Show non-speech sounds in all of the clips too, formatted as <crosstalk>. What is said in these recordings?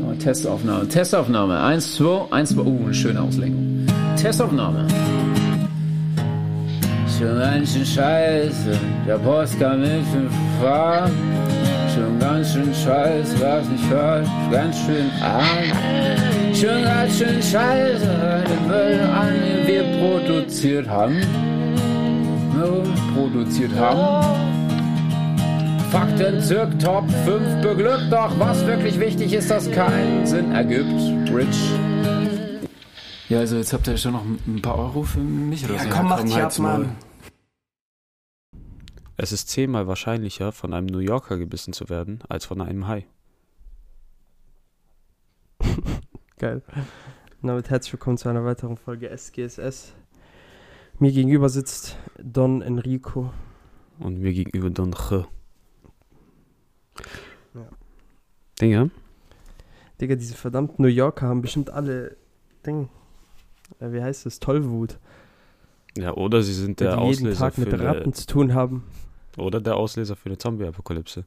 Oh, Testaufnahme, Testaufnahme. Eins, zwei, eins, zwei. Uh, eine schöne Auslenkung. Testaufnahme. Schon ganz schön scheiße, der Post kam mit fünf fahren. Schon ganz schön scheiße, was nicht falsch, ganz schön arm. Schon ganz schön scheiße, den Müll an, den wir produziert haben. Produziert haben. Fakten zirk Top 5 beglückt, doch was wirklich wichtig ist, dass keinen Sinn ergibt. Rich. Ja, also jetzt habt ihr schon noch ein paar Euro für mich oder Ja, so. komm, mach dich ab, Mann. Es ist zehnmal wahrscheinlicher, von einem New Yorker gebissen zu werden, als von einem Hai. <laughs> Geil. Und damit herzlich willkommen zu einer weiteren Folge SGSS. Mir gegenüber sitzt Don Enrico. Und mir gegenüber Don Che. Ja. Dinge? Digga, diese verdammten New Yorker haben bestimmt alle Ding. Äh, wie heißt das? Tollwut. Ja, oder sie sind Die der jeden Auslöser Tag für mit eine, Ratten zu tun haben. oder der Auslöser für eine Zombie-Apokalypse.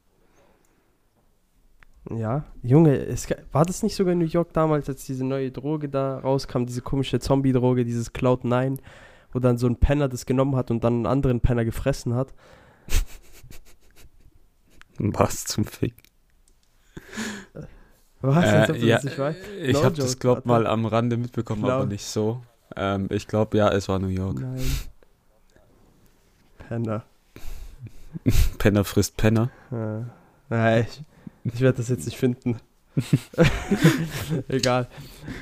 Ja, Junge, es, war das nicht sogar in New York damals, als diese neue Droge da rauskam, diese komische Zombie-Droge, dieses Cloud9, wo dann so ein Penner das genommen hat und dann einen anderen Penner gefressen hat? Was zum Fick? Was? Ob Äh, du ja, nicht weißt? ich No habe das, joke, glaub warte. mal am Rande mitbekommen, Klar. aber nicht so. Ähm, ich glaube, ja, es war New York. Nein. Penner. <laughs> Penner frisst Penner. Äh, nein, ich, ich werde das jetzt nicht finden. <laughs> <laughs> Egal.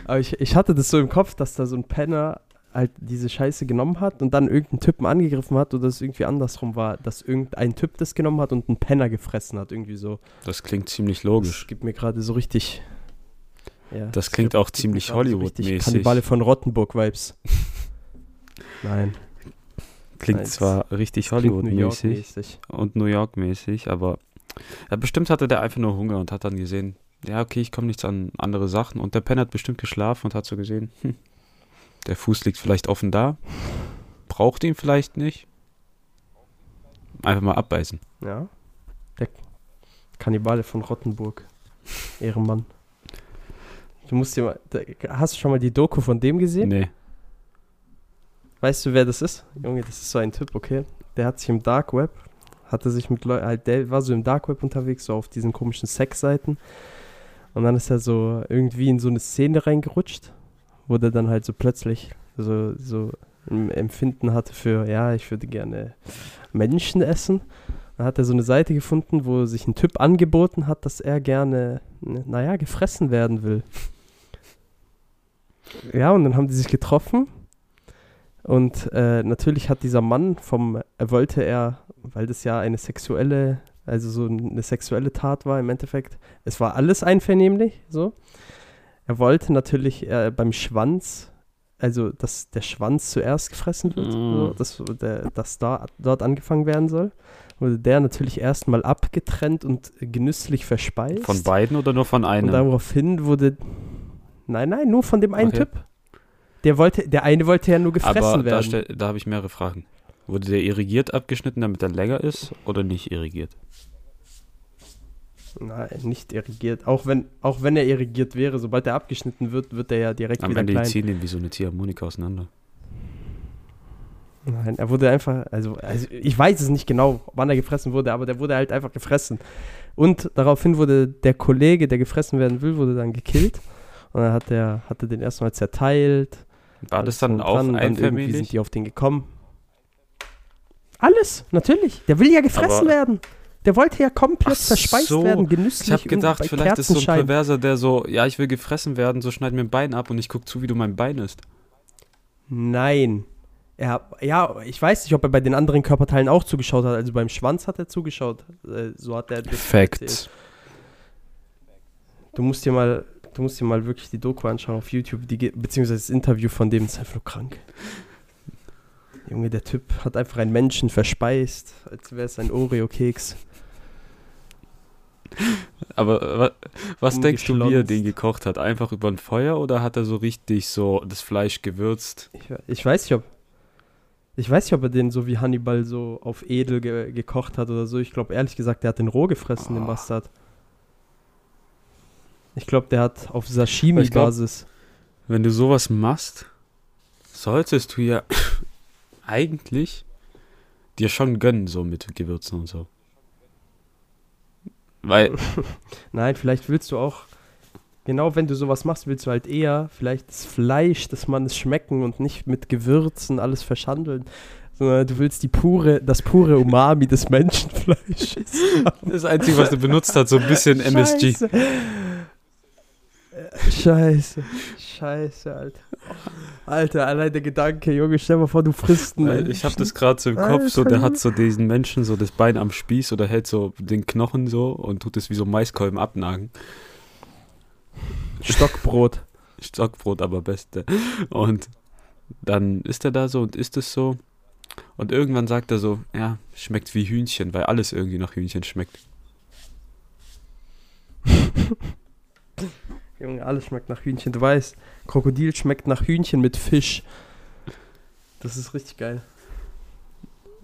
Aber ich, ich hatte das so im Kopf, dass da so ein Penner halt diese Scheiße genommen hat und dann irgendeinen Typen angegriffen hat oder es irgendwie andersrum war, dass irgendein Typ das genommen hat und einen Penner gefressen hat, irgendwie so. Das klingt ziemlich Das logisch. gibt mir gerade so richtig. Ja, Das klingt auch ziemlich gerade so Hollywood-mäßig. Kannibale von Rottenburg-Vibes. <laughs> Nein. Klingt Nein, zwar richtig das Hollywood-mäßig und New York-mäßig, aber ja, bestimmt hatte der einfach nur Hunger und hat dann gesehen, ja, okay, ich komme nichts an andere Sachen. Und der Penner hat bestimmt geschlafen und hat so gesehen, hm, der Fuß liegt vielleicht offen da, braucht ihn vielleicht nicht. Einfach mal abbeißen. Ja. Der Kannibale von Rottenburg. Ehrenmann. Du musst dir mal. Hast du schon mal die Doku von dem gesehen? Nee. Weißt du, wer das ist? Junge, das ist so ein Typ, okay? Der hat sich im Dark Web, hatte sich mit Leuten, halt, der war so im Dark Web unterwegs, so auf diesen komischen Sexseiten. Und dann ist er so irgendwie in so eine Szene reingerutscht, wo der dann halt so plötzlich so, so ein Empfinden hatte für, ja, ich würde gerne Menschen essen. Dann hat er so eine Seite gefunden, wo sich ein Typ angeboten hat, dass er gerne, naja, gefressen werden will. Ja, und dann haben die sich getroffen. Und äh, natürlich hat dieser Mann vom, er wollte er, weil das ja eine sexuelle, also so eine sexuelle Tat war im Endeffekt, es war alles einvernehmlich, so. Er wollte natürlich äh, beim Schwanz, also dass der Schwanz zuerst gefressen wird, Mm. so, dass, der, dass da, dort angefangen werden soll. Wurde der natürlich erstmal abgetrennt und genüsslich verspeist. Von beiden oder nur von Und einem? daraufhin wurde. Nein, nein, nur von dem einen Okay. Typ. Der wollte, der eine wollte ja nur gefressen Aber da, werden. stell- da habe ich mehrere Fragen. Wurde der irrigiert abgeschnitten, damit er länger ist oder nicht irrigiert? Nein, nicht irrigiert. Auch wenn, auch wenn er irrigiert wäre, sobald er abgeschnitten wird, wird er ja direkt Am wieder Ende klein. ziehen den wie so eine Ziehharmonika auseinander. Nein, er wurde einfach, also, also ich weiß es nicht genau, wann er gefressen wurde, aber der wurde halt einfach gefressen. Und daraufhin wurde der Kollege, der gefressen werden will, wurde dann gekillt. Und dann hat er, hat er den erstmal zerteilt. War das dann auch einfamiliig? sind die auf den gekommen. Alles, natürlich. Der will ja gefressen Aber- werden. Der wollte ja komplett Ach verspeist so. werden, genüsslich. Ich habe gedacht, vielleicht ist so ein. Perverser, der so, ja, ich will gefressen werden, so schneid mir ein Bein ab und ich guck zu, wie du mein Bein isst. Nein. Er, ja, ich weiß nicht, ob er bei den anderen Körperteilen auch zugeschaut hat. Also beim Schwanz hat er zugeschaut. Äh, So hat er erzählt. Du musst dir mal, du musst dir mal wirklich die Doku anschauen auf YouTube, die, beziehungsweise das Interview von dem ist einfach nur krank. Junge, der Typ hat einfach einen Menschen verspeist, als wäre es ein Oreo-Keks. <laughs> Aber wa- was denkst du, wie er den gekocht hat? Einfach über ein Feuer oder hat er so richtig so das Fleisch gewürzt? Ich, ich weiß nicht, ob. Ich weiß nicht, ob er den so wie Hannibal so auf edel ge gekocht hat oder so. Ich glaube ehrlich gesagt, der hat den roh gefressen, den Oh. Bastard. Ich glaube, der hat auf Sashimi-Basis. Wenn du sowas machst, solltest du ja <coughs> eigentlich dir schon gönnen, so mit Gewürzen und so. Weil, <laughs> Nein, vielleicht willst du auch, genau wenn du sowas machst, willst du halt eher vielleicht das Fleisch, dass man es schmecken und nicht mit Gewürzen alles verschandeln. Sondern du willst die pure, das pure Umami des Menschenfleisches. das Einzige, was du benutzt hast, so ein bisschen MSG. Scheiße. Äh, Scheiße. Scheiße, Alter. Alter, allein der Gedanke, Junge, stell mal vor, du frisst einen Ich Menschen. das gerade so im Kopf, so der hat so diesen Menschen so das Bein am Spieß oder hält so den Knochen so und tut es wie so Maiskolben abnagen. Stockbrot. <laughs> Stockbrot aber beste. Und dann ist er da so und isst es so. Und irgendwann sagt er so, ja, schmeckt wie Hühnchen, weil alles irgendwie nach Hühnchen schmeckt. Junge, alles schmeckt nach Hühnchen. Du weißt, Krokodil schmeckt nach Hühnchen mit Fisch. Das ist richtig geil.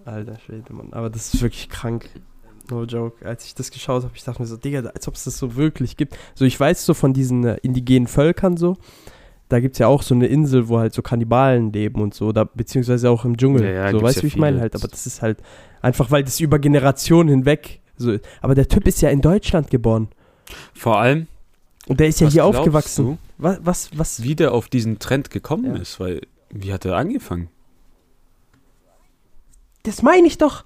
Alter Schwede, Mann. Aber das ist wirklich krank. No joke. Als ich das geschaut habe, ich dachte mir so, Digga, als ob es das so wirklich gibt. So, ich weiß so von diesen äh, indigenen Völkern so, da gibt es ja auch so eine Insel, wo halt so Kannibalen leben und so, da, beziehungsweise auch im Dschungel. Ja, ja, so, weißt ja du, wie ich meine halt? Aber das ist halt einfach, weil das über Generationen hinweg so ist. Aber der Typ ist ja in Deutschland geboren. Vor allem, Und der ist ja was hier aufgewachsen. du, Was, was, was, wie der auf diesen Trend gekommen Ja. ist, weil, wie hat er angefangen? Das meine ich doch.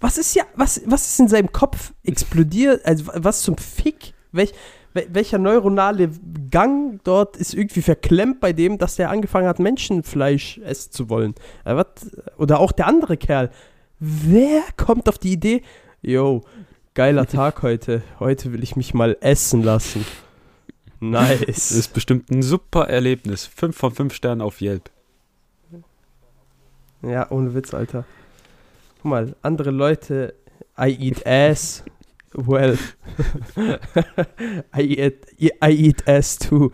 Was ist ja, was, was ist in seinem Kopf explodiert? Also wa- was zum Fick? Welch, wel- welcher neuronale Gang dort ist irgendwie verklemmt bei dem, dass der angefangen hat, Menschenfleisch essen zu wollen? Äh, oder auch der andere Kerl. Wer kommt auf die Idee? Yo, geiler <laughs> Tag heute. Heute will ich mich mal essen lassen. Das Nice. ist bestimmt ein super Erlebnis. Fünf von fünf Sternen auf Yelp. Ja, ohne Witz, Alter. Guck mal, andere Leute, I eat ass. Well, <laughs> I, eat, I eat ass too.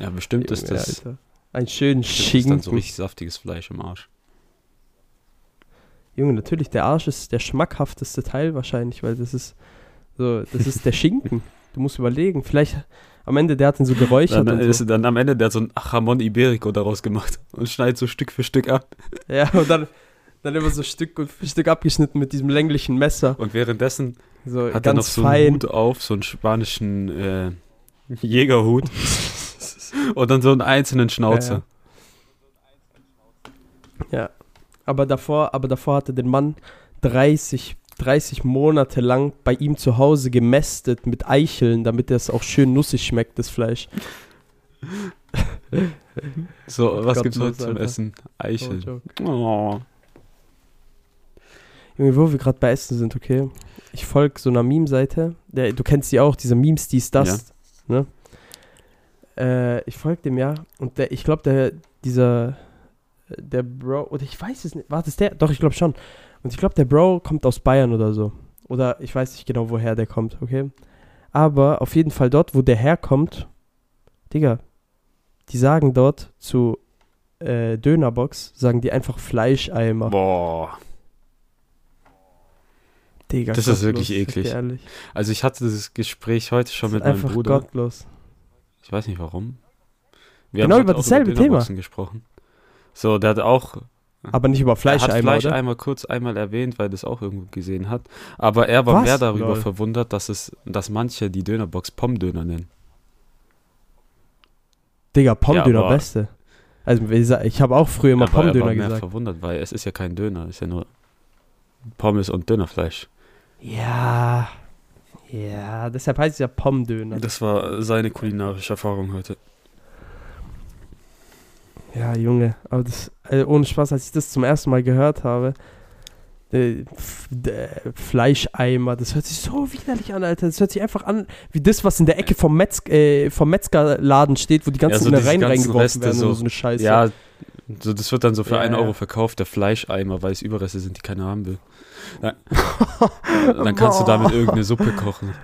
Ja, bestimmt ist das, Alter. Ein schönen bestimmt ist dann so Schinken. richtig saftiges Fleisch im Arsch. Junge, natürlich, der Arsch ist der schmackhafteste Teil wahrscheinlich, weil das ist so, das ist der Schinken. Du musst überlegen, vielleicht am Ende, der hat ihn so geräuchert Dann so. dann am Ende der hat so ein Jamon Iberico daraus gemacht <laughs> und schneidet so Stück für Stück ab. Ja, und dann, dann immer so Stück für Stück abgeschnitten mit diesem länglichen Messer. Und währenddessen So hat er noch so einen fein. Hut auf, so einen spanischen äh, Jägerhut. <laughs> und dann so einen einzelnen Schnauzer. Ja. Aber davor, aber davor hatte der Mann 30, 30 Monate lang bei ihm zu Hause gemästet mit Eicheln, damit das auch schön nussig schmeckt, das Fleisch. So, was gibt's Gottlos, heute zum Alter. Essen? Eicheln. joke. Oh. Junge, wo wir gerade bei Essen sind, okay? Ich folge so einer Meme-Seite. Der- Du kennst die auch, diese Memes, dies, das. Ne? Äh, ich folge dem ja. Und der, ich glaube, der, dieser, der Bro, oder ich weiß es nicht. Warte, ist der? Doch, ich glaube schon. Und ich glaube, der Bro kommt aus Bayern oder so. Oder ich weiß nicht genau, woher der kommt, okay? Aber auf jeden Fall dort, wo der herkommt, Digga, die sagen dort zu äh, Dönerbox, sagen die einfach Fleischeimer. Boah. Digga, Das ist gottlos, wirklich ich sag dir eklig. Ehrlich. Also ich hatte dieses Gespräch heute schon mit ist meinem einfach Bruder. gottlos. Ich weiß nicht warum. Wir Genau heute über dasselbe Dönerboxen gesprochen. So, der hat auch Aber nicht über er hat Fleischeimer, oder? Fleischeimer kurz einmal erwähnt, weil das auch irgendwo gesehen hat. Aber er war Was? mehr darüber Lol. verwundert, dass es, dass manche die Dönerbox Pommdöner nennen. Digga, Pommdöner, Ja, beste. Also, ich habe auch früher immer Aber er war Pommdöner mehr gesagt. verwundert, weil es ist ja kein Döner, es ist ja nur Pommes und Dönerfleisch. Ja. Ja, deshalb heißt es ja Pommdöner. Das war seine kulinarische Erfahrung heute. Ja, Junge, aber das, äh, ohne Spaß, als ich das zum ersten Mal gehört habe, äh, Fleischeimer, das hört sich so widerlich an, Alter. Das hört sich einfach an, wie das, was in der Ecke vom, Metz, äh, vom Metzgerladen steht, wo die ganzen Ja, so Innereien reingeworfen Reste werden so. so eine Scheiße. Ja, so, das wird dann so für Ja, 1 ja. Euro verkauft, der Fleischeimer, weil es Überreste sind, die keiner haben will. Dann, <laughs> dann kannst du damit irgendeine Suppe kochen.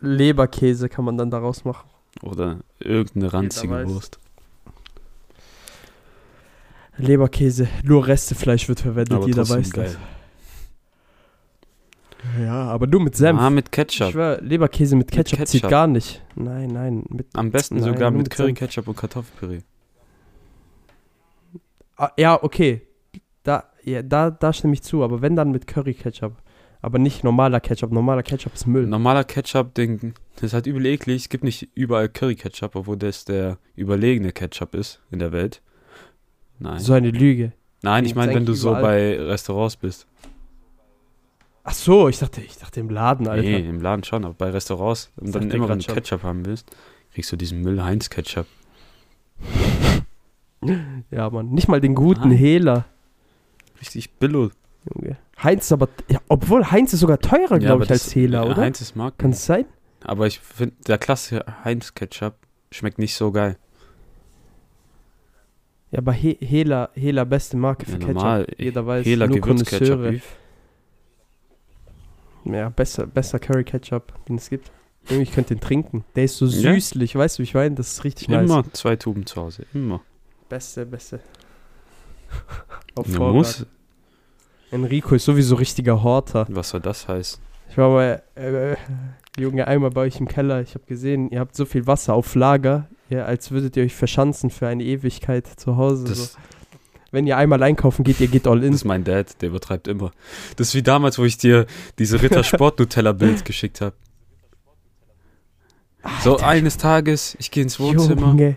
Leberkäse kann man dann daraus machen. Oder irgendeine ranzige weiß. Wurst. Leberkäse, nur Restefleisch wird verwendet, Aber jeder weiß geil. das. Ja, aber nur mit Senf. Ah, mit ich Ketchup. schwör, Leberkäse mit Ketchup, zieht Ketchup. gar nicht. Nein, nein. Mit, Am besten Nein, sogar mit mit Curry, Senf. Ketchup und Kartoffelpüree. ah, ja, okay. Da, ja, da, da stimme ich zu, aber wenn dann mit Curry Ketchup. Aber nicht normaler Ketchup. Normaler Ketchup ist Müll. Normaler Ketchup, den, das ist halt übel eklig. Es gibt nicht überall Curry Ketchup, obwohl das der überlegene Ketchup ist in der Welt. Nein. So eine Lüge. Nein, ich meine, wenn du eigentlich so überall. bei Restaurants bist. Ach so, ich dachte, ich dachte im Laden, Alter. Nee, im Laden schon, aber bei Restaurants und dann er immer, wenn du schon. Ketchup haben willst, kriegst du diesen Müll-Heinz-Ketchup. <laughs> Ja, Mann. Nicht mal den guten Nein. Hehler. Richtig billo. Junge. Heinz ist aber, ja, obwohl Heinz ist sogar teurer, glaube aber ich, als Hehler, ja, oder? Heinz ist Marken. Kann es sein? Aber ich finde, der klassische Heinz-Ketchup schmeckt nicht so geil. Ja, aber He Hehler, Hehler, beste Marke für Ja, Ketchup. normal. Jeder weiß, Hehler nur. Konnoisseure. Ja, besser, besser Curry Ketchup, den es gibt. Irgendwie, ich könnte den trinken. Der ist so Ja? süßlich, weißt du, ich meine? Das ist richtig nice. Immer zwei Tuben zu Hause. Immer. Beste, beste. <laughs> Auf Du Vorrat. musst. Enrico ist sowieso richtiger Horter. Was soll das heißen? Ich war mal, äh, Junge, einmal bei euch im Keller. Ich habe gesehen, ihr habt so viel Wasser auf Lager, ja, als würdet ihr euch verschanzen für eine Ewigkeit zu Hause. so. Das, Wenn ihr einmal einkaufen geht, ihr geht all in. das ist mein Dad, der übertreibt immer. Das ist wie damals, wo ich dir diese Ritter Sport Nutella Bild <laughs> geschickt habe. So eines Tages, ich gehe ins Wohnzimmer, Junge.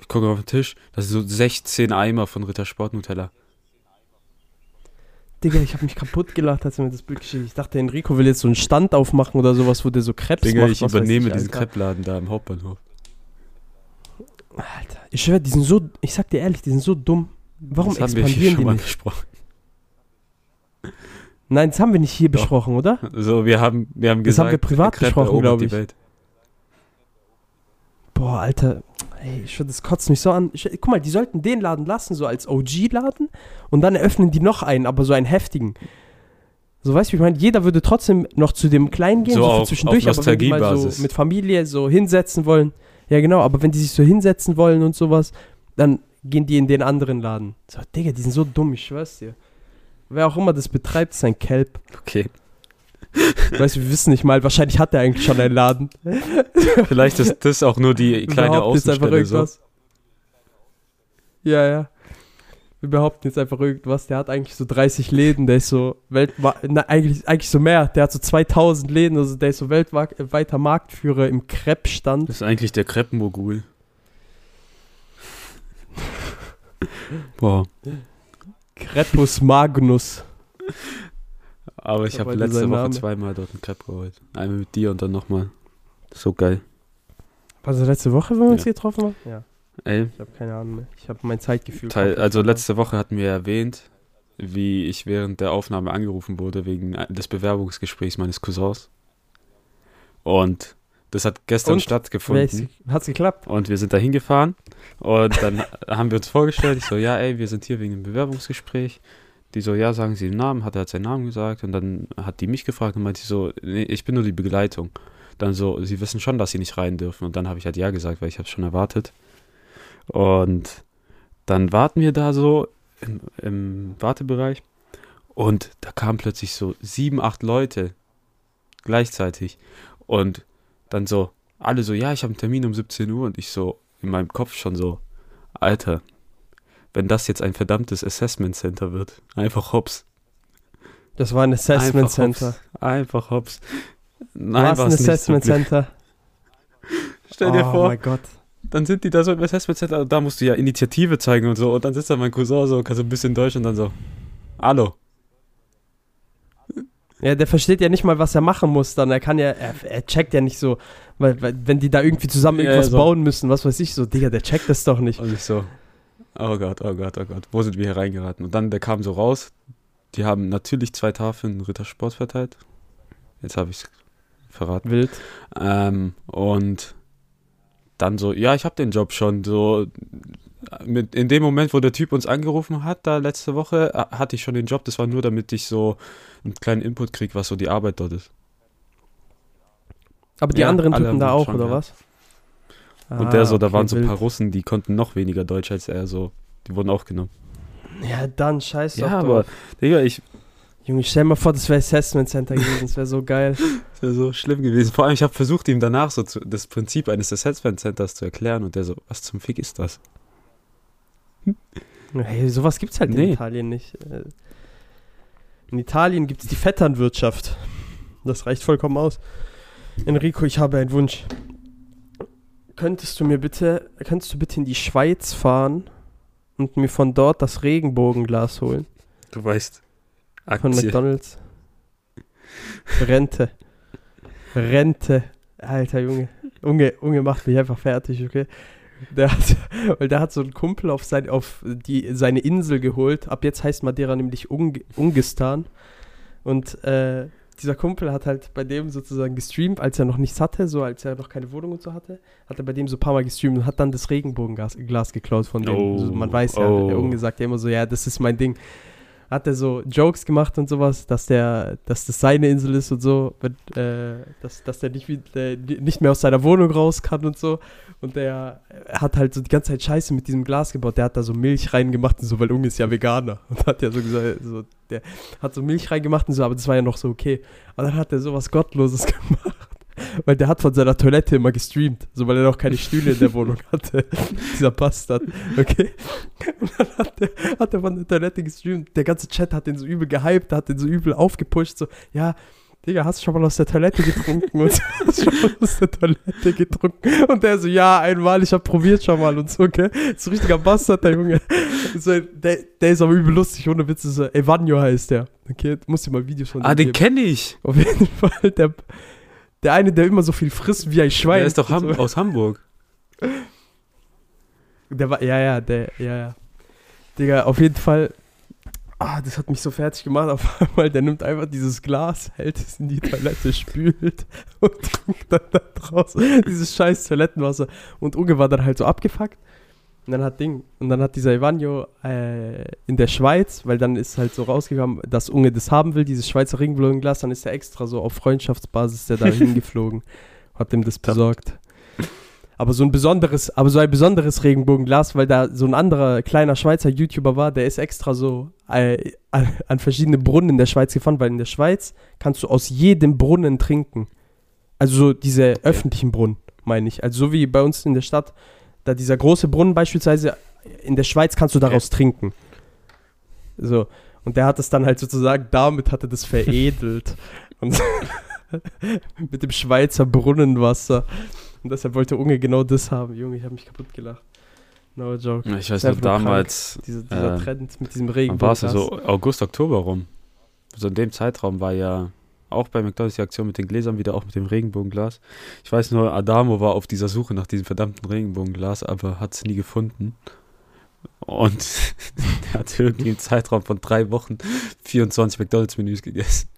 ich gucke auf den Tisch, das sind so 16 Eimer von Ritter Sport Nutella. Digga, ich habe mich kaputt gelacht, als er mir das Bild geschickt hat. Ich dachte, Enrico will jetzt so einen Stand aufmachen oder sowas, wo der so Krebs Digga, macht. ich was weiß übernehme ich, diesen Alter. Kreppladen da im Hauptbahnhof. Alter, ich schwör, die sind so, ich sag dir ehrlich, die sind so dumm. Warum das haben wir hier expandieren schon mal nicht? gesprochen. Nein, das haben wir nicht hier Doch. besprochen, oder? So, wir haben, wir haben Das haben gesagt, wir privat besprochen, erobert glaub die ich. Boah, Alter, ey, ich schwör, das kotzt mich so an. Ich, guck mal, die sollten den Laden lassen, so als OG-Laden, und dann eröffnen die noch einen, aber so einen heftigen. So, weißt du, wie ich meine, jeder würde trotzdem noch zu dem Kleinen gehen, So so, auf- zwischendurch, auf aber wenn die mal so mit Familie so hinsetzen wollen, ja genau, aber wenn die sich so hinsetzen wollen und sowas, dann gehen die in den anderen Laden. So, Digga, die sind so dumm, ich schwör's dir. Wer auch immer das betreibt, ist ein Kelp. Okay. <laughs> Weißt du, wir wissen nicht mal, wahrscheinlich hat er eigentlich schon einen Laden. <laughs> Vielleicht ist das auch nur die <laughs> kleine behaupten jetzt einfach Außenstelle so. irgendwas. Ja, ja. Wir behaupten jetzt einfach irgendwas. Der hat eigentlich so 30 Läden. Der ist so weltweit, eigentlich, eigentlich so mehr. Der hat so 2000 Läden. Also der ist so weltweiter Marktführer im Crepe-Stand. Das ist eigentlich der Kreppenmogul. Boah. Crepus Magnus. Aber ich habe letzte Woche Name- zweimal dort einen Crepe geholt. Einmal mit dir und dann nochmal. So geil. War das letzte Woche, wenn wir uns Ja. hier getroffen haben? Ja. Ey, Ich habe keine Ahnung mehr. Ich habe mein Zeitgefühl. Teil, also letzte Woche hatten wir erwähnt, wie ich während der Aufnahme angerufen wurde wegen des Bewerbungsgesprächs meines Cousins. Und das hat gestern Und? Stattgefunden. Hat's geklappt? Und wir sind da hingefahren und dann <laughs> haben wir uns vorgestellt. Ich so, ja, ey, wir sind hier wegen dem Bewerbungsgespräch. Die so, ja, sagen Sie den Namen, hat er halt seinen Namen gesagt. Und dann hat die mich gefragt und meinte so, nee, ich bin nur die Begleitung. Dann so, Sie wissen schon, dass Sie nicht rein dürfen. Und dann habe ich halt ja gesagt, weil ich habe schon erwartet. Und dann warten wir da so im, im Wartebereich. Und da kamen plötzlich so sieben, acht Leute gleichzeitig. Und dann so, alle so, ja, ich habe einen Termin um 17 Uhr. Und ich so, in meinem Kopf schon so, Alter, wenn das jetzt ein verdammtes Assessment Center wird, einfach hops. Das war ein Assessment einfach Center. Hops. Einfach hops. Nein, War es ein Assessment Glück. Center? <laughs> Stell dir oh vor, mein Gott. Dann sind die da so im Center, da musst du ja Initiative zeigen und so. Und dann sitzt da mein Cousin so, kann so ein bisschen Deutsch und dann so, hallo. Ja, der versteht ja nicht mal, was er machen muss dann. Er kann ja, er, er checkt ja nicht so, weil, weil wenn die da irgendwie zusammen Ja, irgendwas so. bauen müssen, was weiß ich, so, Digga, der checkt das doch nicht. Und ich so, oh Gott, oh Gott, oh Gott, wo sind wir hier reingeraten? Und dann, der kam so raus, die haben natürlich zwei Tafeln Rittersport verteilt. Jetzt habe ich es verraten. Wild. Ähm, und dann so, ja, ich habe den Job schon. So, mit, in dem Moment, wo der Typ uns angerufen hat, da letzte Woche, äh, hatte ich schon den Job. Das war nur, damit ich so einen kleinen Input kriege, was so die Arbeit dort ist. Aber die Ja, anderen Typen da auch, schon, oder ja. was? Und Ah, der so, da okay, waren so ein paar Russen, die konnten noch weniger Deutsch als er, so. Die wurden aufgenommen. Ja, dann scheiß doch Ja, aber, Digga, ich, Junge, stell mal vor, das wäre Assessment Center gewesen, das wäre so geil. <laughs> Das wäre so schlimm gewesen. Vor allem, ich habe versucht, ihm danach so zu, das Prinzip eines Assessment Centers zu erklären und der so, was zum Fick ist das? <laughs> Hey, sowas gibt's halt in Nee. Italien nicht. Äh, In Italien gibt's die Vetternwirtschaft. Das reicht vollkommen aus. Enrico, ich habe einen Wunsch. Könntest du mir bitte, könntest du bitte in die Schweiz fahren und mir von dort das Regenbogenglas holen? Du weißt, Von Aktie. McDonalds. Rente. Rente. Alter Junge. Junge, Junge macht mich einfach fertig, okay? Der hat, <laughs> weil der hat so einen Kumpel auf, sein, auf die, seine Insel geholt. Ab jetzt heißt Madeira nämlich Ung, Ungistan. Und äh, dieser Kumpel hat halt bei dem sozusagen gestreamt, als er noch nichts hatte, so als er noch keine Wohnung und so hatte, hat er bei dem so ein paar Mal gestreamt und hat dann das Regenbogenglas Glas geklaut von dem. Oh, also man weiß ja, oh. der Unge sagt ja immer so, ja, das ist mein Ding hat er so Jokes gemacht und sowas, dass der, dass das seine Insel ist und so, wenn, äh, dass, dass der nicht, wie, äh, nicht mehr aus seiner Wohnung raus kann und so. Und der hat halt so die ganze Zeit Scheiße mit diesem Glas gebaut. Der hat da so Milch reingemacht und so, weil Unge ist ja Veganer. <laughs> Und hat ja so gesagt, so, der hat so Milch reingemacht und so, aber das war ja noch so okay. Und dann hat er sowas Gottloses <laughs> gemacht. Weil der hat von seiner Toilette immer gestreamt, so weil er noch keine Stühle in der Wohnung hatte. <laughs> Dieser Bastard. Okay. Und dann hat er, hat er von der Toilette gestreamt. Der ganze Chat hat den so übel gehypt, hat den so übel aufgepusht. So, ja, Digga, hast du schon mal aus der Toilette getrunken? Und <laughs> hast du schon mal aus der Toilette getrunken? Und der so, ja, einmal, ich hab probiert schon mal und so, okay? So richtiger Bastard, der Junge. So, der, der ist aber übel lustig, ohne Witze. So, Evanio heißt der. Okay, musst dir mal Videos von Ah, den kenne ich. Auf jeden <laughs> Fall, der, der eine, der immer so viel frisst wie ein Schwein. Der ist doch Ham <laughs> aus Hamburg. Der war, ja, ja, der, ja, ja. Digga, auf jeden Fall, ah, das hat mich so fertig gemacht. Auf <laughs> einmal, der nimmt einfach dieses Glas, hält es in die Toilette, <laughs> spült und trinkt dann da draußen dieses scheiß Toilettenwasser. Und Unge war dann halt so abgefuckt. Und dann hat Ding, und dann hat dieser Ivanjo äh, in der Schweiz, weil dann ist halt so rausgekommen, dass Unge das haben will, dieses Schweizer Regenbogenglas, dann ist er extra so auf Freundschaftsbasis der da <laughs> hingeflogen, hat ihm das besorgt. Aber so ein besonderes, aber so ein besonderes Regenbogenglas, weil da so ein anderer kleiner Schweizer YouTuber war, der ist extra so äh, an, an verschiedene Brunnen in der Schweiz gefahren, weil in der Schweiz kannst du aus jedem Brunnen trinken. Also so diese öffentlichen Brunnen, meine ich. Also so wie bei uns in der Stadt, da dieser große Brunnen beispielsweise, in der Schweiz kannst du daraus trinken. So. Und der hat es dann halt sozusagen, damit hat er das veredelt. <laughs> Und <laughs> mit dem Schweizer Brunnenwasser. Und deshalb wollte Unge genau das haben. Junge, ich habe mich kaputt gelacht. No joke. Ich weiß noch, damals Dieser, dieser Äh, Trend mit diesem Regen. war es ja so August, Oktober rum. So in dem Zeitraum war ja auch bei McDonalds die Aktion mit den Gläsern wieder, auch mit dem Regenbogenglas. Ich weiß nur, Adamo war auf dieser Suche nach diesem verdammten Regenbogenglas, aber hat es nie gefunden. Und <laughs> er hat irgendwie im Zeitraum von drei Wochen 24 McDonalds-Menüs gegessen.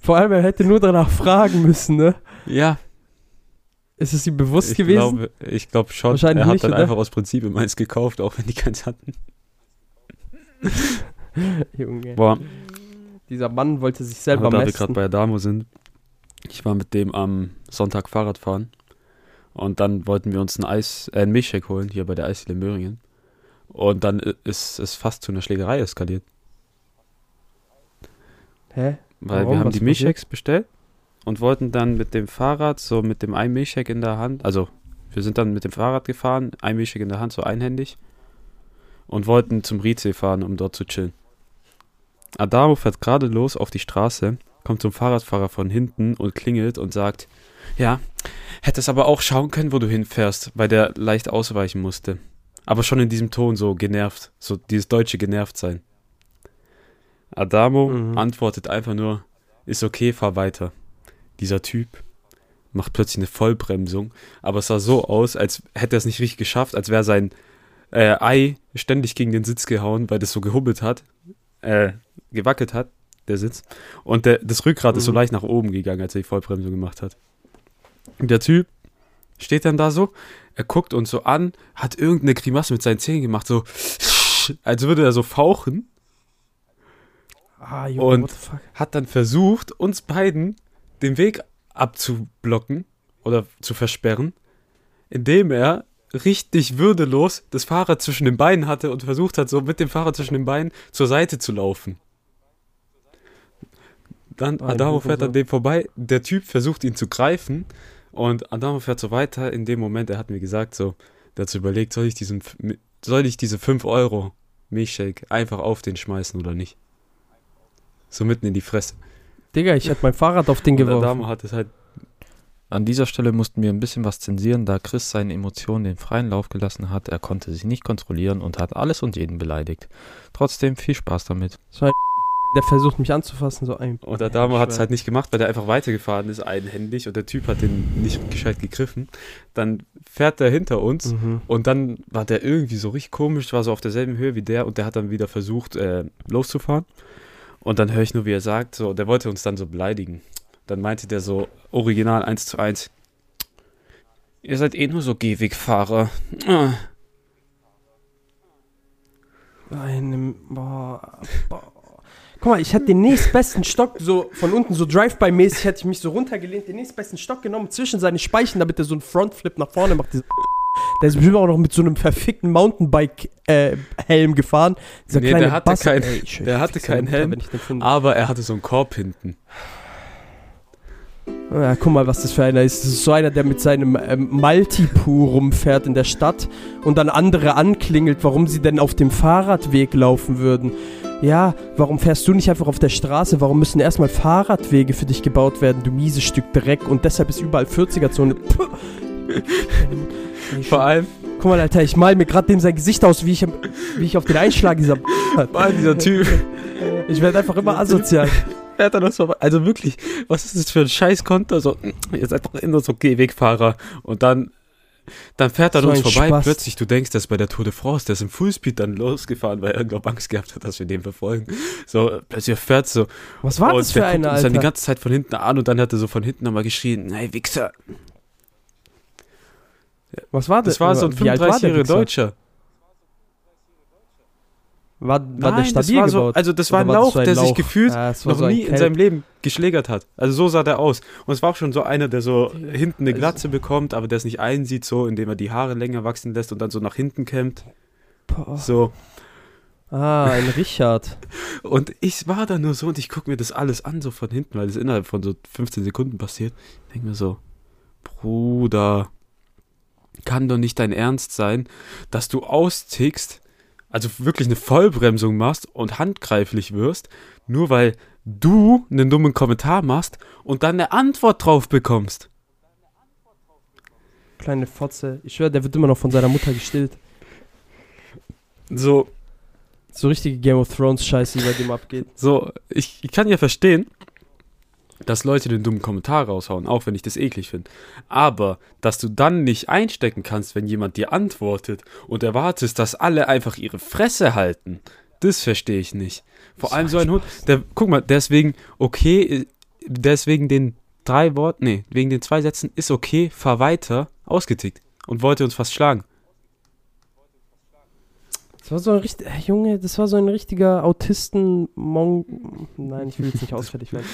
Vor allem, er hätte nur danach fragen müssen, ne? Ja, Ist es ihm bewusst ich gewesen? glaube, ich glaube schon. Wahrscheinlich er hat nicht, dann oder? einfach aus Prinzip immer eins gekauft, auch wenn die keins hatten. <laughs> Junge. Boah, Dieser Mann wollte sich selber aber da wir messen. gerade bei Adamo sind, ich war mit dem am Sonntag Fahrrad fahren und dann wollten wir uns ein Eis, äh, einen Milchshake holen, hier bei der Eisdiele in Möhringen. Und dann ist es fast zu einer Schlägerei eskaliert, Hä? weil Warum? wir haben Was die? Milchshakes bestellt und wollten dann mit dem Fahrrad, so mit dem einen Milchshake in der Hand, also wir sind dann mit dem Fahrrad gefahren, ein Milchshake in der Hand, so einhändig und wollten zum Rietsee fahren, um dort zu chillen. Adamo fährt gerade los auf die Straße, kommt zum Fahrradfahrer von hinten und klingelt und sagt, ja, hättest aber auch schauen können, wo du hinfährst, weil der leicht ausweichen musste. Aber schon in diesem Ton so genervt, so dieses deutsche genervt sein. Adamo Mhm. antwortet einfach nur, ist okay, fahr weiter. Dieser Typ macht plötzlich eine Vollbremsung, aber es sah so aus, als hätte er es nicht richtig geschafft, als wäre sein äh, Ei ständig gegen den Sitz gehauen, weil das so gehubbelt hat, äh, gewackelt hat, der Sitz. Und der, das Rückgrat ist so Mhm. leicht nach oben gegangen, als er die Vollbremsung gemacht hat. Und der Typ steht dann da so, er guckt uns so an, hat irgendeine Grimasse mit seinen Zähnen gemacht, so, als würde er so fauchen Ah, Junge, Und- hat dann versucht, uns beiden den Weg abzublocken oder zu versperren, indem er richtig würdelos das Fahrrad zwischen den Beinen hatte und versucht hat, so mit dem Fahrrad zwischen den Beinen zur Seite zu laufen. Dann Adamo fährt an dem vorbei, der Typ versucht ihn zu greifen und Adamo fährt so weiter. In dem Moment, er hat mir gesagt, so, der hat so überlegt, soll ich diesen, soll ich diese 5 Euro Milchshake einfach auf den schmeißen oder nicht? So mitten in die Fresse. Digga, ich hätte mein Fahrrad auf den geworfen. Adamo hat es halt An dieser Stelle mussten wir ein bisschen was zensieren, da Chris seinen Emotionen den freien Lauf gelassen hat. Er konnte sich nicht kontrollieren und hat alles und jeden beleidigt. Trotzdem viel Spaß damit. Der versucht mich anzufassen, so ein. Und Adamo hat es halt nicht gemacht, weil der einfach weitergefahren ist, einhändig, und der Typ hat den nicht gescheit gegriffen. Dann fährt der hinter uns Mhm. und dann war der irgendwie so richtig komisch, war so auf derselben Höhe wie der und der hat dann wieder versucht, äh, loszufahren. Und dann höre ich nur, wie er sagt, so, der wollte uns dann so beleidigen. Dann meinte der so, original 1 zu 1, ihr seid eh nur so Gehwegfahrer. Ah. Einem, boah, boah. Guck mal, ich hätte den nächstbesten Stock, so von unten, so Drive-By-mäßig, hätte ich mich so runtergelehnt, den nächstbesten Stock genommen, zwischen seine Speichen, damit er so einen Frontflip nach vorne macht. <laughs> Der ist bestimmt auch noch mit so einem verfickten Mountainbike-Helm gefahren. Dieser Nee, kleine der hatte Bastard, kein- ey, der hatte keinen Helm. Wenn ich den finde. Aber er hatte so einen Korb hinten. Ja, guck mal, was das für einer ist. Das ist so einer, der mit seinem ähm, Maltipu rumfährt in der Stadt und dann andere anklingelt, warum sie denn auf dem Fahrradweg laufen würden. Ja, warum fährst du nicht einfach auf der Straße? Warum müssen erstmal Fahrradwege für dich gebaut werden, du mieses Stück Dreck? Und deshalb ist überall 40er-Zone. Puh. Ey, Vor allem Guck mal, Alter, ich mal mir gerade dem sein Gesicht aus, wie ich, wie ich auf den Einschlag dieser war dieser Typ. Ich werde einfach immer asozial. Also wirklich, was ist das für ein Scheißkonto? So, ihr seid doch immer so Gehwegfahrer. Und dann, dann fährt er So uns vorbei. Spast. Plötzlich, du denkst, das ist bei der Tour de France. Der ist im Fullspeed dann losgefahren, weil er irgendwann Angst gehabt hat, dass wir den verfolgen. So, plötzlich fährt so. Was war das für einer, uns dann die Alter? ganze Zeit von hinten an und dann hat er so von hinten nochmal geschrien, hey Wichser. Was war das? Das war so ein Wie alt war der 35-jähriger Wichser? Deutscher. War, war der Nein, stabil das war so, gebaut? also das war ein Lauch, so ein der sich gefühlt Ja, es war noch so nie in seinem Leben geschlägert hat. Also so sah der aus. Und es war auch schon so einer, der so hinten eine Also- Glatze bekommt, aber der es nicht einsieht, so, indem er die Haare länger wachsen lässt und dann so nach hinten kämmt. Boah. So. Ah, ein Richard. <laughs> Und ich war da nur so und ich gucke mir das alles an, so von hinten, weil das innerhalb von so 15 Sekunden passiert. Ich denke mir so, Bruder, kann doch nicht dein Ernst sein, dass du austickst, also wirklich eine Vollbremsung machst und handgreiflich wirst, nur weil du einen dummen Kommentar machst und dann eine Antwort drauf bekommst. Kleine Fotze. Ich schwöre, der wird immer noch von seiner Mutter gestillt. So, So richtige Game of Thrones Scheiße, die bei dem abgeht. So, ich, ich kann ja verstehen, dass Leute den dummen Kommentar raushauen, auch wenn ich das eklig finde. Aber, dass du dann nicht einstecken kannst, wenn jemand dir antwortet und erwartest, dass alle einfach ihre Fresse halten, das verstehe ich nicht. Vor So allem so ein ein Hund, der, guck mal, deswegen, okay, deswegen den drei Worten, nee, wegen den zwei Sätzen, ist okay, fahr weiter, ausgetickt und wollte uns fast schlagen. Das war so ein richtig, äh, Junge, das war so ein richtiger Autisten Mon Nein, ich will jetzt nicht <laughs> ausfällig werden.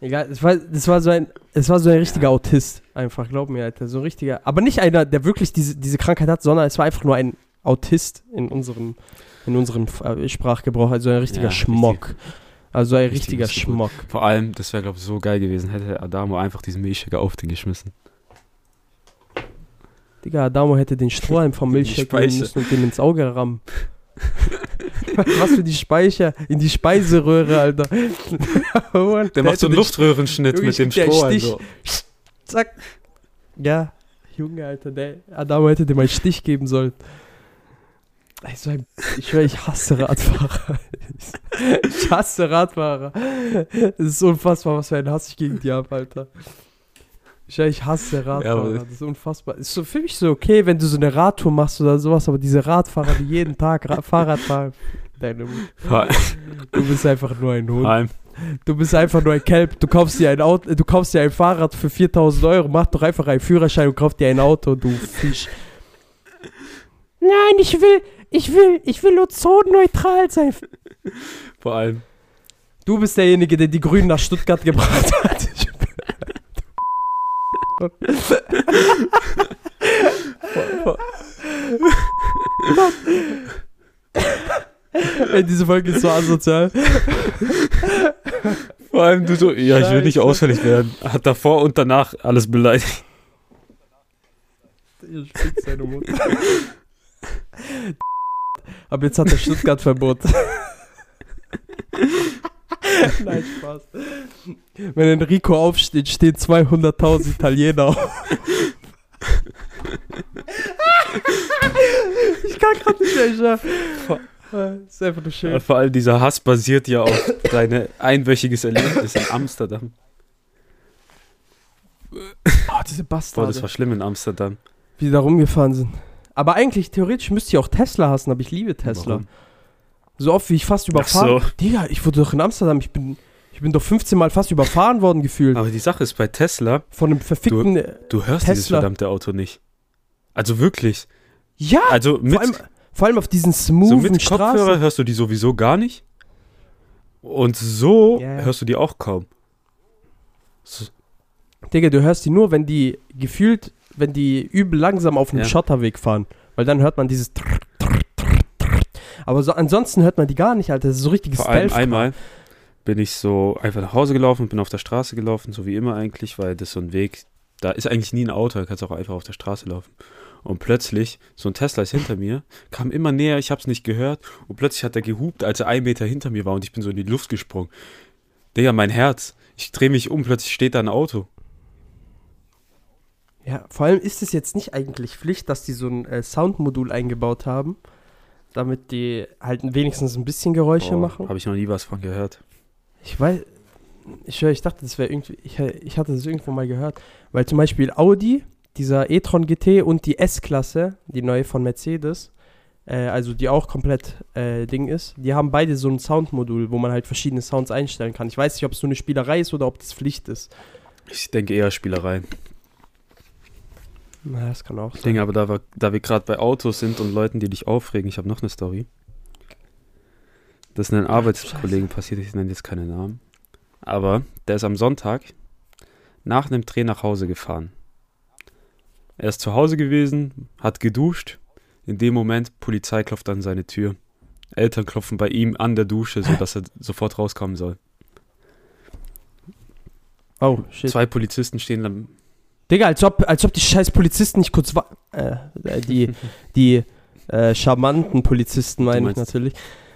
Egal, das war, das war so ein, es war so ein richtiger Autist, einfach, glaub mir, Alter, so ein richtiger, aber nicht einer, der wirklich diese, diese Krankheit hat, sondern es war einfach nur ein Autist in unserem, in unserem äh, Sprachgebrauch, also ein richtiger Ja, Schmock. Also ein Richtig richtiger. Schmock. Vor allem, das wäre, glaube ich, so geil gewesen, hätte Adamo einfach diesen Milchshaker auf den geschmissen. Digga, Adamo hätte den Strohhalm vom <laughs> Milchshake nehmen müssen und den ins Auge rammen. <laughs> Was für die Speicher, in die Speiseröhre, Alter. <laughs> Der, macht so einen Luftröhrenschnitt mit dem dir Stroh. Stich. Also. Zack. Ja, Junge, Alter, der Adamo hätte dem einen Stich geben sollen. So ein, ich ich hasse Radfahrer. <laughs> Ich hasse Radfahrer. Es ist unfassbar, was für einen Hass ich gegen die habe, Alter. Ich, schwör, ich hasse Radfahrer. aber- das ist unfassbar. Ist so für mich so okay, wenn du so eine Radtour machst oder sowas, aber diese Radfahrer, die jeden Tag Ra <laughs> Fahrrad fahren, deine, du bist einfach nur ein Hund. allem, Du bist einfach nur ein Kelp. Du kaufst dir ein Auto, du kaufst dir ein Fahrrad für 4000 Euro, mach doch einfach einen Führerschein und kauf dir ein Auto, du Fisch. Nein, ich will, ich will, ich will ozonneutral sein. vor allem. Du bist derjenige, der die Grünen nach Stuttgart <laughs> gebracht hat. Gott. Ey, diese Folge ist so asozial. Vor allem du so, ja, ich will nicht ausfällig werden. Hat davor und danach alles beleidigt. Ihr spickt seine Mutter. Aber jetzt hat er Stuttgart-Verbot. <laughs> Nein, Spaß. Wenn Enrico aufsteht, stehen 200.000 Italiener auf. <laughs> ich kann gerade nicht mehr. Äh, ist einfach nur schön. Vor allem dieser Hass basiert ja auf deine einwöchiges Erlebnis in Amsterdam. Oh, diese Boah, Bastarde, das war schlimm in Amsterdam. wie die da rumgefahren sind. Aber eigentlich, theoretisch müsste ich auch Tesla hassen, aber ich liebe Tesla. Warum? So oft wie ich fast überfahren. so. Digga, ich wurde doch in Amsterdam, ich bin, ich bin doch 15 Mal fast überfahren worden gefühlt. Aber die Sache ist bei Tesla, Von einem verfickten. äh, du hörst dieses Tesla. verdammte Auto nicht. Also wirklich. Ja! Also mit, vor, allem, vor allem auf diesen so smoothen mit Kopfhörer Straßen. hörst du die sowieso gar nicht. Und so ja. hörst du die auch kaum. So, Digga, du hörst die nur, wenn die gefühlt, wenn die übel langsam auf einem Ja. Schotterweg fahren. Weil dann hört man dieses. Trrr. Aber so, ansonsten hört man die gar nicht, Alter. Das ist so richtiges Vor allem Stealth. einmal bin ich so einfach nach Hause gelaufen, bin auf der Straße gelaufen, so wie immer eigentlich, weil das so ein Weg, da ist eigentlich nie ein Auto, da kannst du auch einfach auf der Straße laufen. Und plötzlich, so ein Tesla ist hinter mir, kam immer näher, ich hab's nicht gehört und plötzlich hat er gehupt, als er einen Meter hinter mir war und ich bin so in die Luft gesprungen. Digga, mein Herz. Ich drehe mich um, plötzlich steht da ein Auto. Ja, vor allem ist es jetzt nicht eigentlich Pflicht, dass die so ein äh, Soundmodul eingebaut haben, damit die halt wenigstens ein bisschen Geräusche machen. Habe ich noch nie was von gehört. Ich weiß, ich ich dachte, das wäre irgendwie, ich, ich hatte das irgendwo mal gehört, weil zum Beispiel Audi, dieser e-tron GT und die S-Klasse, die neue von Mercedes, äh, also die auch komplett äh, Ding ist, die haben beide so ein Soundmodul, wo man halt verschiedene Sounds einstellen kann. Ich weiß nicht, ob es so eine Spielerei ist oder ob das Pflicht ist. Ich denke eher Spielerei. Na, das kann auch sein. Ding, aber da, wir- da wir gerade bei Autos sind und Leuten, die dich aufregen, ich habe noch eine Story. Das ist einem Arbeitskollegen passiert, ich nenne jetzt keine Namen. Aber der ist am Sonntag nach einem Dreh nach Hause gefahren. Er ist zu Hause gewesen, hat geduscht. In dem Moment, Polizei klopft an seine Tür. Eltern klopfen bei ihm an der Dusche, sodass er sofort rauskommen soll. Oh, shit. Zwei Polizisten stehen dann. Digga, als ob, als ob die scheiß Polizisten nicht kurz wa äh, äh, die, <laughs> die äh, charmanten Polizisten meine ich natürlich.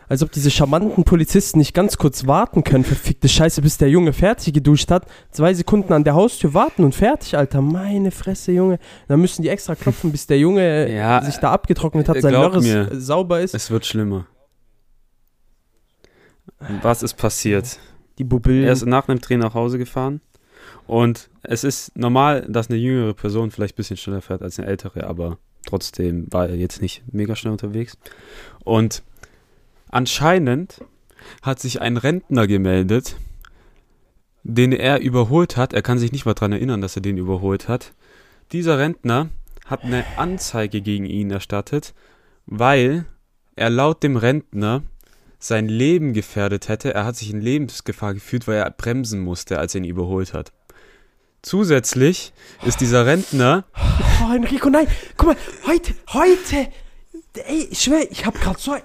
Als ob diese charmanten Polizisten nicht ganz kurz warten können, verfickte Scheiße, bis der Junge fertig geduscht hat. Zwei Sekunden an der Haustür warten und fertig, Alter. Meine Fresse, Junge. Dann müssen die extra klopfen, bis der Junge <laughs> Ja, sich da abgetrocknet hat, äh, sein Lörres mir. sauber ist. Es wird schlimmer. Was ist passiert? Die Bubbillen. Er ist nach einem Dreh nach Hause gefahren und es ist normal, dass eine jüngere Person vielleicht ein bisschen schneller fährt als eine ältere, aber trotzdem war er jetzt nicht mega schnell unterwegs. Und anscheinend hat sich ein Rentner gemeldet, den er überholt hat. Er kann sich nicht mal daran erinnern, dass er den überholt hat. Dieser Rentner hat eine Anzeige gegen ihn erstattet, weil er laut dem Rentner sein Leben gefährdet hätte. Er hat sich in Lebensgefahr gefühlt, weil er bremsen musste, als er ihn überholt hat. Zusätzlich ist dieser Rentner, Oh, Enrico, nein. Guck mal, heute, heute. Ey, ich schwör, ich hab grad so. Ey,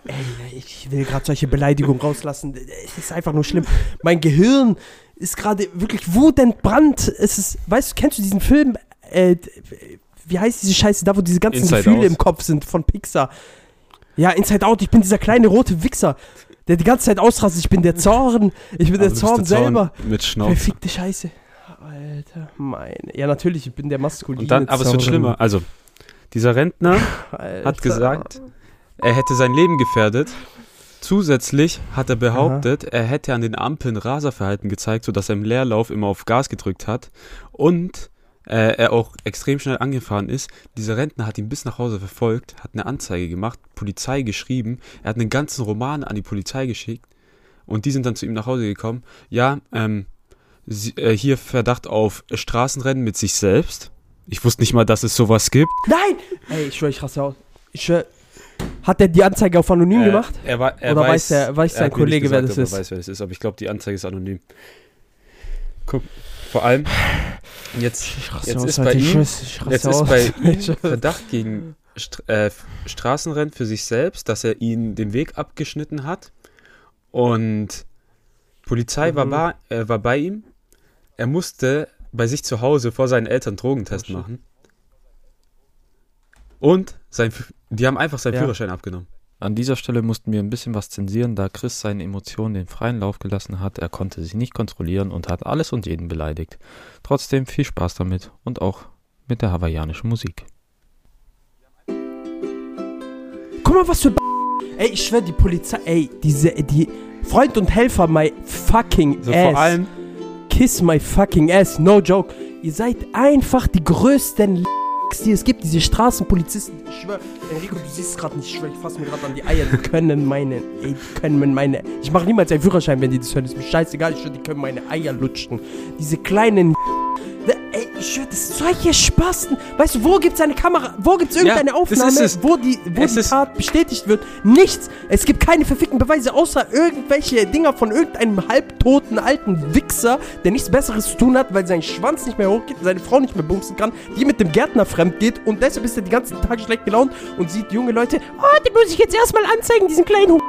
ich will gerade solche Beleidigungen rauslassen. Es ist einfach nur schlimm. Mein Gehirn ist gerade wirklich wutentbrannt. Es ist, weißt du, kennst du diesen Film? Äh, wie heißt diese Scheiße da, wo diese ganzen Inside Gefühle Out. im Kopf sind von Pixar? Ja, Inside Out. Ich bin dieser kleine rote Wichser, der die ganze Zeit ausrastet. Ich bin der <laughs> Zorn. Ich bin Aber der Zorn der Zorn selber. mit Schnauze. Verfickte Scheiße. Alter, meine. Ja, natürlich, ich bin der maskuline Und dann, aber es wird schlimmer. Also, dieser Rentner <laughs> Alter. hat gesagt, er hätte sein Leben gefährdet. Zusätzlich hat er behauptet, er hätte an den Ampeln Raserverhalten gezeigt, sodass er im Leerlauf immer auf Gas gedrückt hat und äh, er auch extrem schnell angefahren ist. Dieser Rentner hat ihn bis nach Hause verfolgt, hat eine Anzeige gemacht, Polizei geschrieben, er hat einen ganzen Roman an die Polizei geschickt und die sind dann zu ihm nach Hause gekommen. Ja, ähm, sie, äh, hier Verdacht auf Straßenrennen mit sich selbst. Ich wusste nicht mal, dass es sowas gibt. Nein! Ey, ich schwör, ich raste aus. Ich schwör. Hat der die Anzeige auf anonym Äh, gemacht? Er war, er Oder weiß, weiß der- weiß sein Kollege, wer gesagt, das ob er ist? weiß, wer das ist, aber ich glaube, die Anzeige ist anonym. Guck, vor allem, jetzt, jetzt ist Alter, bei ihm, raste jetzt ist aus. bei <laughs> ihm. Verdacht gegen St äh, Straßenrennen für sich selbst, dass er ihnen den Weg abgeschnitten hat. Und Polizei war, Mhm. bei, äh, war bei ihm. Er musste bei sich zu Hause vor seinen Eltern Drogentest Oh, machen. Und sein, die haben einfach seinen Ja. Führerschein abgenommen. An dieser Stelle mussten wir ein bisschen was zensieren, da Chris seinen Emotionen den freien Lauf gelassen hat. Er konnte sich nicht kontrollieren und hat alles und jeden beleidigt. Trotzdem viel Spaß damit und auch mit der hawaiianischen Musik. Guck mal, was für. Ey, ich schwör, die Polizei. Ey, diese. Die. Freund und Helfer, my fucking So ass. vor allem, Kiss my fucking ass, no joke. Ihr seid einfach die größten L***s, die es gibt, diese Straßenpolizisten. Ich schwör, Enrico, du siehst es gerade nicht, ich schwör, ich fasse mir gerade an die Eier. Die können meine, ey, die können meine, ich mache niemals einen Führerschein, wenn die das hören, ist mir scheißegal, ich schwör, die können meine Eier lutschen. Diese kleinen Ne, Ey, ich schwör, das solche Spasten. Weißt du, wo gibt's eine Kamera? Wo gibt's irgendeine Ja, Aufnahme, es. wo die, wo Es die Tat bestätigt wird? Nichts. Es gibt keine verfickten Beweise, außer irgendwelche Dinger von irgendeinem halbtoten alten Wichser, der nichts Besseres zu tun hat, weil sein Schwanz nicht mehr hochgeht, seine Frau nicht mehr bumsen kann, die mit dem Gärtner fremd geht und deshalb ist er die ganzen Tag schlecht gelaunt und sieht junge Leute, oh, den muss ich jetzt erstmal anzeigen, diesen kleinen Hu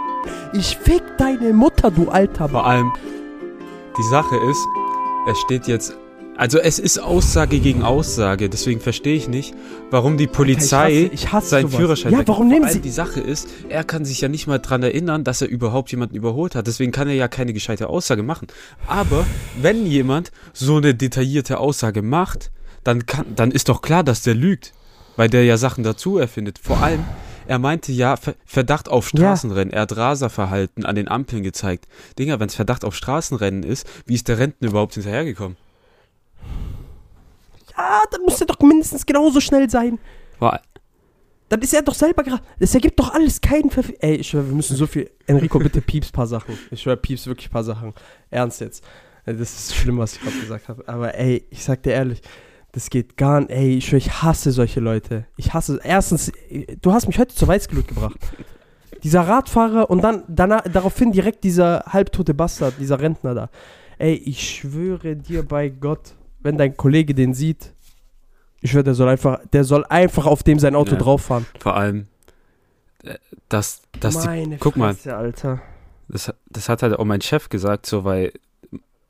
Ich fick deine Mutter, du alter vor allem, die Sache ist, es steht jetzt, also es ist Aussage gegen Aussage, deswegen verstehe ich nicht, warum die Polizei ich hasse- ich hasse seinen sowas. Führerschein Ja, warum nehmen sie- Die Sache ist, er kann sich ja nicht mal dran erinnern, dass er überhaupt jemanden überholt hat, deswegen kann er ja keine gescheite Aussage machen. Aber wenn jemand so eine detaillierte Aussage macht, dann, kann, dann ist doch klar, dass der lügt, weil der ja Sachen dazu erfindet. Vor allem, er meinte ja Ver- Verdacht auf Ja. Straßenrennen. Er hat Raserverhalten an den Ampeln gezeigt. Dinger, wenn es Verdacht auf Straßenrennen ist, wie ist der Rentner überhaupt hinterhergekommen? Ja, dann muss er doch mindestens genauso schnell sein. Vor, Dann ist er doch selber gerade. Das ergibt doch alles keinen Verf Ey, ich schwör, wir müssen so viel. Enrico, bitte pieps paar Sachen. Ich schwör, pieps wirklich paar Sachen. Ernst jetzt. Ey, Das ist schlimm, was ich gerade gesagt habe. Aber ey, ich sag dir ehrlich, das geht gar nicht. Ey, ich schwör, ich hasse solche Leute. Ich hasse. Erstens, du hast mich heute zur Weißglut gebracht. Dieser Radfahrer und dann danach, daraufhin direkt dieser halbtote Bastard, dieser Rentner da. Ey, ich schwöre dir bei Gott, wenn dein Kollege den sieht, ich schwöre, der soll einfach, der soll einfach auf dem sein Auto Ja. drauffahren. vor allem, äh, dass, dass die, Meine guck mal. Fresse, Alter. das, das hat halt auch mein Chef gesagt, so, weil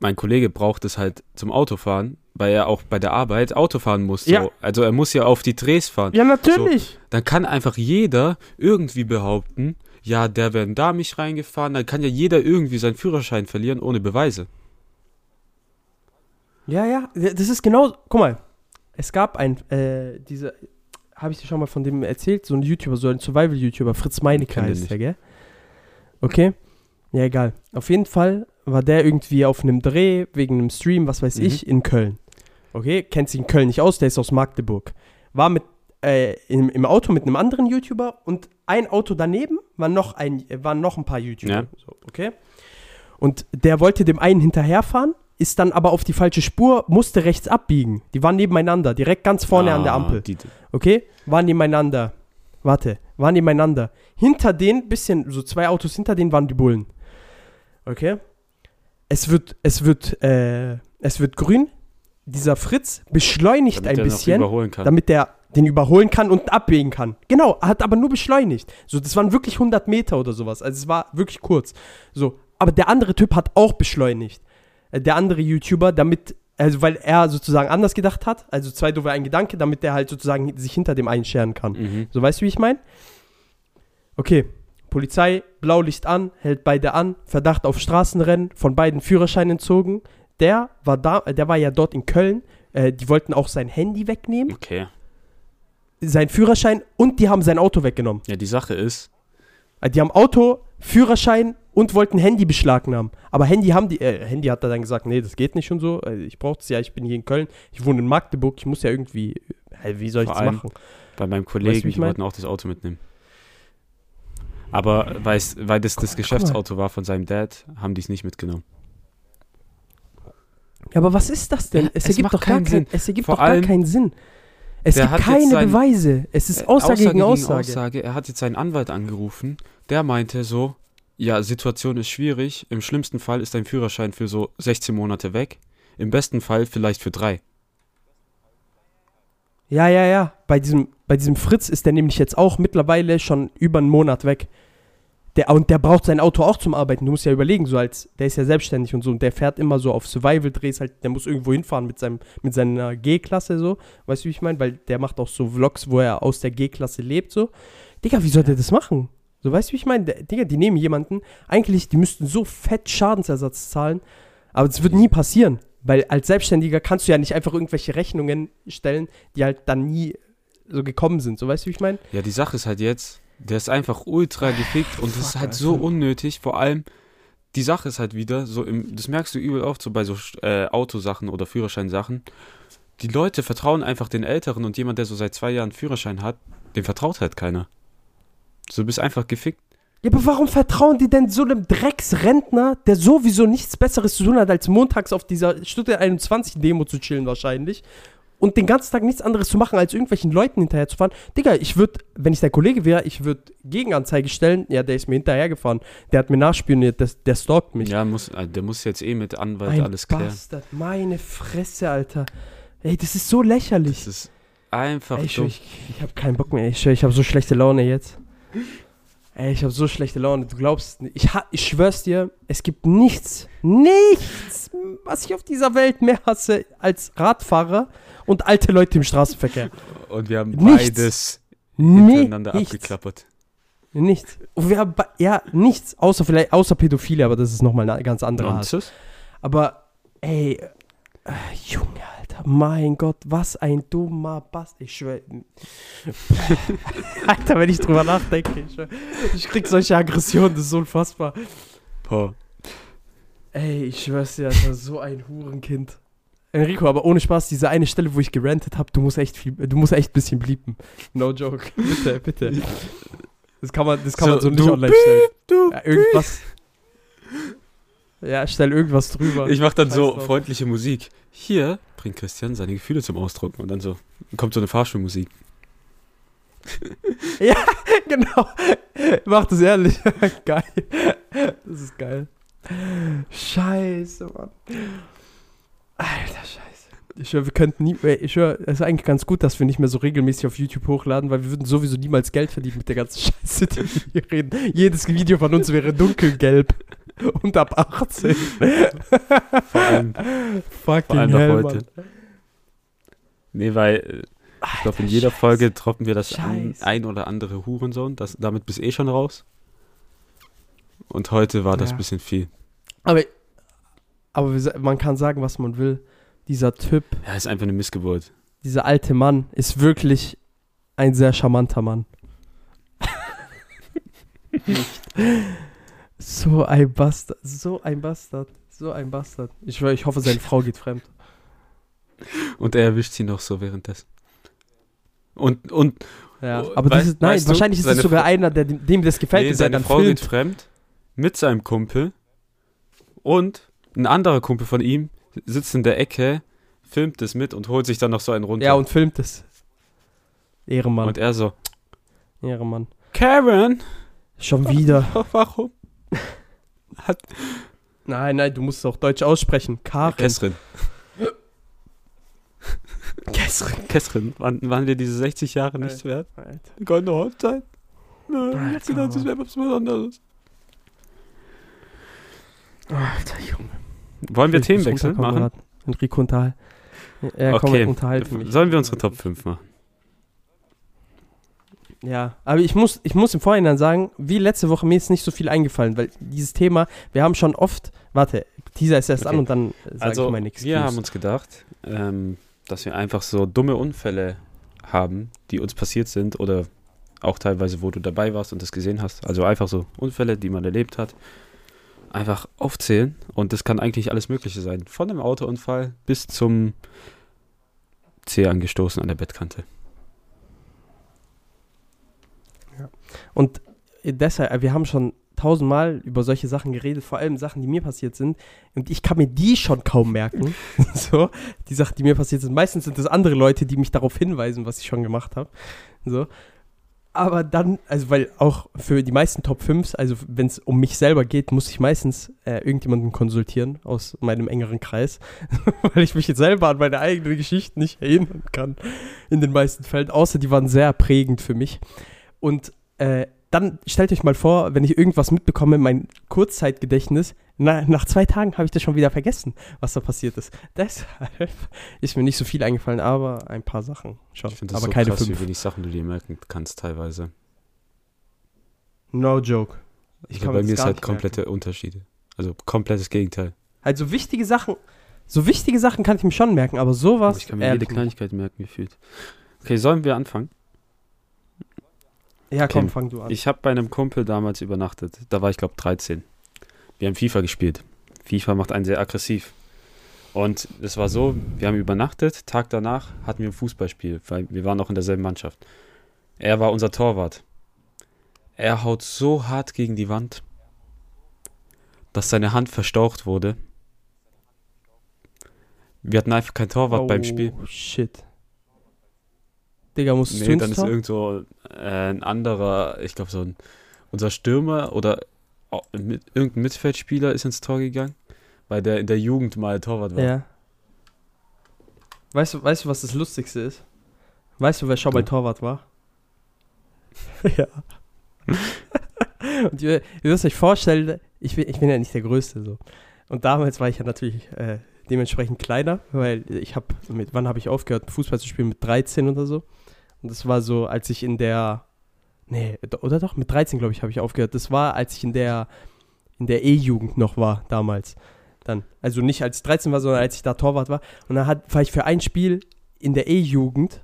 mein Kollege braucht es halt zum Autofahren, weil er auch bei der Arbeit Auto fahren muss. So. Ja. Also er muss ja auf die Drehs fahren. Ja, natürlich. Dann kann einfach jeder irgendwie behaupten, ja, der wäre da mich reingefahren. Dann kann ja jeder irgendwie seinen Führerschein verlieren ohne Beweise. Ja, ja, das ist genau, guck mal, es gab ein, äh, diese, habe ich dir schon mal von dem erzählt, so ein YouTuber, so ein Survival-YouTuber, Fritz Meinecke heißt nicht. der, gell? Okay, ja, egal. Auf jeden Fall war der irgendwie auf einem Dreh, wegen einem Stream, was weiß Mhm. ich, in Köln. Okay, kennt sich in Köln nicht aus, der ist aus Magdeburg. War mit, äh, im, im Auto mit einem anderen YouTuber und ein Auto daneben war noch ein, waren noch ein paar YouTuber. Ja. So, okay? Und der wollte dem einen hinterherfahren, ist dann aber auf die falsche Spur, musste rechts abbiegen. Die waren nebeneinander, direkt ganz vorne an der Ah, Ampel. Die, Okay? Waren nebeneinander. Warte, waren nebeneinander. Hinter denen, bisschen, so zwei Autos hinter denen waren die Bullen. Okay? Es wird, es wird, äh, es wird grün. Dieser Fritz beschleunigt damit ein bisschen damit der den überholen kann und abbiegen kann. Genau, hat aber nur beschleunigt. So, das waren wirklich 100 Meter oder sowas. Also es war wirklich kurz. So, aber der andere Typ hat auch beschleunigt. Äh, Der andere YouTuber, damit, also weil er sozusagen anders gedacht hat, also zwei doofe ein Gedanke, damit der halt sozusagen sich hinter dem einscheren kann. mhm. So, weißt du, wie ich meine? Okay, Polizei, Blaulicht an, hält beide an, Verdacht auf Straßenrennen, von beiden Führerschein entzogen. Der war da, äh, der war ja dort in Köln. Äh, die wollten auch sein Handy wegnehmen Okay. sein Führerschein und die haben sein Auto weggenommen. Ja, die Sache ist, Also Die haben Auto, Führerschein und wollten Handy beschlagnahmen. Aber Handy haben die, äh, Handy hat er dann gesagt, nee, das geht nicht und so. Äh, Ich brauche es ja, ich bin hier in Köln, ich wohne in Magdeburg, ich muss ja irgendwie, äh, wie soll ich das machen? bei meinem Kollegen, Weißt ich mein? wollten auch das Auto mitnehmen. Aber weil's, weil das das mal. Geschäftsauto war von seinem Dad, haben die es nicht mitgenommen. Ja, aber was ist das denn? Ja, es es ergibt doch gar keinen kein, Sinn. es ergibt Vor doch gar keinen Sinn. Es gibt keine sein- Beweise. Es ist Äh, Aussage, gegen Aussage. Er hat jetzt seinen Anwalt angerufen. Der meinte so, ja, Situation ist schwierig. Im schlimmsten Fall ist dein Führerschein für so 16 Monate weg. Im besten Fall vielleicht für drei. Ja, ja, ja. Bei diesem, bei diesem Fritz ist der nämlich jetzt auch mittlerweile schon über einen Monat weg. Der, und der braucht sein Auto auch zum Arbeiten. Du musst ja überlegen, so als, der ist ja selbstständig und so, und der fährt immer so auf Survival-Drehs, halt, der muss irgendwo hinfahren mit, seinem, mit seiner G-Klasse, so. Weißt du, wie ich meine? Weil der macht auch so Vlogs, wo er aus der G-Klasse lebt, so. Digga, wie soll der das machen? So, weißt du, wie ich meine? Digga, die nehmen jemanden, eigentlich, die müssten so fett Schadensersatz zahlen, aber das wird nie passieren. Weil als Selbstständiger kannst du ja nicht einfach irgendwelche Rechnungen stellen, die halt dann nie so gekommen sind. So, weißt du, wie ich meine? Ja, die Sache ist halt jetzt, der ist einfach ultra gefickt und das ist halt so Alter. unnötig. Vor allem, die Sache ist halt wieder, so im, das merkst du übel oft, so bei so äh, Autosachen oder Führerscheinsachen. Die Leute vertrauen einfach den Älteren und jemand, der so seit zwei Jahren Führerschein hat, dem vertraut halt keiner. So, du bist einfach gefickt. Ja, aber warum vertrauen die denn so einem Drecksrentner, der sowieso nichts Besseres zu tun hat, als montags auf dieser Stuttgart 21 Demo zu chillen wahrscheinlich und den ganzen Tag nichts anderes zu machen, als irgendwelchen Leuten hinterher zu fahren? Digga, ich würde, wenn ich dein Kollege wäre, ich würde Gegenanzeige stellen. Ja, der ist mir hinterhergefahren. Der hat mir nachspioniert, der, der stalkt mich. Ja, muss, äh, der muss jetzt eh mit Anwalt Ein alles klären. Bastard, meine Fresse, Alter. Ey, das ist so lächerlich. Das ist einfach Ey, ich schwör, ich, ich habe keinen Bock mehr. Ich schwör, ich habe so schlechte Laune jetzt. Ey, ich habe so schlechte Laune. Du glaubst nicht. Ich, ich schwör's dir, es gibt nichts, nichts, was ich auf dieser Welt mehr hasse als Radfahrer und alte Leute im Straßenverkehr. Und wir haben Nichts. beides Nee, hintereinander nichts. abgeklappert. Nichts. Und wir haben, ja, nichts, außer vielleicht, außer Pädophile, aber das ist nochmal eine ganz andere Art. Aber, ey, äh, Junge, Mein Gott, was ein dummer Bass. Ich schwör. <laughs> Alter, wenn ich drüber nachdenke, ich, schwör, ich krieg solche Aggressionen, das ist unfassbar. Boah. Ey, ich schwör's dir, Alter, so ein Hurenkind. Enrico, aber ohne Spaß, diese eine Stelle, wo ich gerantet habe, du musst echt viel, du musst echt ein bisschen bliepen. No joke. bitte, bitte. Das kann man, das kann So, man so nicht du online stellen. Du. Ja, irgendwas. Ja, stell irgendwas drüber. Ich mach dann Scheiß so drauf. freundliche Musik. Hier bringt Christian seine Gefühle zum Ausdruck. Und dann so kommt so eine Fahrschulmusik. <laughs> genau. Mach das ehrlich. <laughs> geil. Das ist geil. Scheiße, Mann. Alter, scheiße. Ich höre, wir könnten nie, ich höre, es ist eigentlich ganz gut, dass wir nicht mehr so regelmäßig auf YouTube hochladen, weil wir würden sowieso niemals Geld verdienen mit der ganzen <laughs> Scheiße, die wir hier reden. Jedes Video von uns wäre dunkelgelb und ab 18. Vor allem, Fucking vor hell, heute. Mann. Nee, weil äh, ich glaube, in jeder Scheiße. Folge droppen wir das ein, ein oder andere Hurensohn. Das, damit bist eh schon raus. Und heute war das Ja. ein bisschen viel. Aber, aber man kann sagen, was man will. Dieser Typ, Ja, ist einfach eine Missgeburt. dieser alte Mann ist wirklich ein sehr charmanter Mann. <laughs> so ein Bastard, so ein Bastard, so ein Bastard. Ich ich hoffe, seine Frau geht fremd. Und er erwischt sie noch so währenddessen. Und, und Ja, Oh, aber das weißt- ist, nein, weißt du, wahrscheinlich ist es sogar Frau- einer, der, dem das gefällt nee, der seine dann Frau filmt. geht fremd mit seinem Kumpel. Und ein anderer Kumpel von ihm sitzt in der Ecke, filmt es mit und holt sich dann noch so einen runter. Ja, und filmt es. Ehrenmann, und er so, Ehrenmann. Karen, Schon wieder. <laughs> warum? Hat Nein, nein, du musst es auch deutsch aussprechen. Karen. Kessrin. Kessrin. Kessrin, waren, waren dir diese 60 Jahre nichts wert? Alter. Goldene Hochzeit? Nö, ich Alter. gedacht, das wäre was Besonderes. Alter, Junge. Wollen wir Themenwechsel machen? Enrico unterhal. Ja, komm, Okay. unterhalte mich. Sollen wir unsere Top 5 machen? Ja, aber ich muss, ich muss im Vorhinein sagen, wie letzte Woche, mir ist nicht so viel eingefallen, weil dieses Thema, wir haben schon oft, warte, Teaser ist erst Okay. an und dann sage Also, ich meine Excuse. wir haben uns gedacht, ähm, dass wir einfach so dumme Unfälle haben, die uns passiert sind oder auch teilweise, wo du dabei warst und das gesehen hast. Also einfach so Unfälle, die man erlebt hat, einfach aufzählen. Und das kann eigentlich alles Mögliche sein. Von einem Autounfall bis zum Zeh angestoßen an der Bettkante. Und deshalb, äh, wir haben schon tausendmal über solche Sachen geredet, vor allem Sachen, die mir passiert sind. Und ich kann mir die schon kaum merken. <laughs> so, die Sachen, die mir passiert sind. Meistens sind es andere Leute, die mich darauf hinweisen, was ich schon gemacht habe. So. Aber dann, also weil auch für die meisten Top 5s, also wenn es um mich selber geht, muss ich meistens äh, irgendjemanden konsultieren aus meinem engeren Kreis, <laughs> weil ich mich jetzt selber an meine eigenen Geschichten nicht erinnern kann in den meisten Fällen, außer die waren sehr prägend für mich. Und äh, dann stellt euch mal vor, wenn ich irgendwas mitbekomme, mein Kurzzeitgedächtnis, na, nach zwei Tagen habe ich das schon wieder vergessen, was da passiert ist. Deshalb <laughs> ist mir nicht so viel eingefallen, aber ein paar Sachen schon. Ich finde das aber so keine krass, fünf. wie wenig Sachen du dir merken kannst teilweise. No joke. Ich Also kann bei mir ist halt komplette Unterschiede. Also komplettes Gegenteil. Also wichtige Sachen, so wichtige Sachen kann ich mir schon merken, aber sowas. ich kann mir jede Kleinigkeit merken, gefühlt. Okay, sollen wir anfangen? Ja, komm, Okay. fang du an. Ich habe bei einem Kumpel damals übernachtet. Da war ich, glaube 13. Wir haben FIFA gespielt. FIFA macht einen sehr aggressiv. Und es war so, wir haben übernachtet, Tag danach hatten wir ein Fußballspiel, weil wir waren auch in derselben Mannschaft. Er war unser Torwart. Er haut so hart gegen die Wand, dass seine Hand verstaucht wurde. Wir hatten einfach kein Torwart beim Spiel. Oh, shit. Digga, musstest du Nee, dann ist irgend so äh, ein anderer, ich glaube so ein, unser Stürmer oder oh, mit, irgendein Mittelfeldspieler ist ins Tor gegangen, weil der in der Jugend mal Torwart war. Ja. Weißt du, weißt du, was das Lustigste ist? Weißt du, wer schon mal. Torwart war? <laughs> ja. Und ihr, ihr müsst euch vorstellen, ich bin, ich bin ja nicht der Größte so. Und damals war ich ja natürlich äh, dementsprechend kleiner, weil ich habe, mit wann habe ich aufgehört, Fußball zu spielen? Mit 13 oder so. Und das war so, als ich in der, nee, oder doch, mit 13 glaube ich habe ich aufgehört. Das war, als ich in der, in der E-Jugend noch war damals. Dann, also nicht als ich 13 war, sondern als ich da Torwart war. Und dann hat, war ich für ein Spiel in der E-Jugend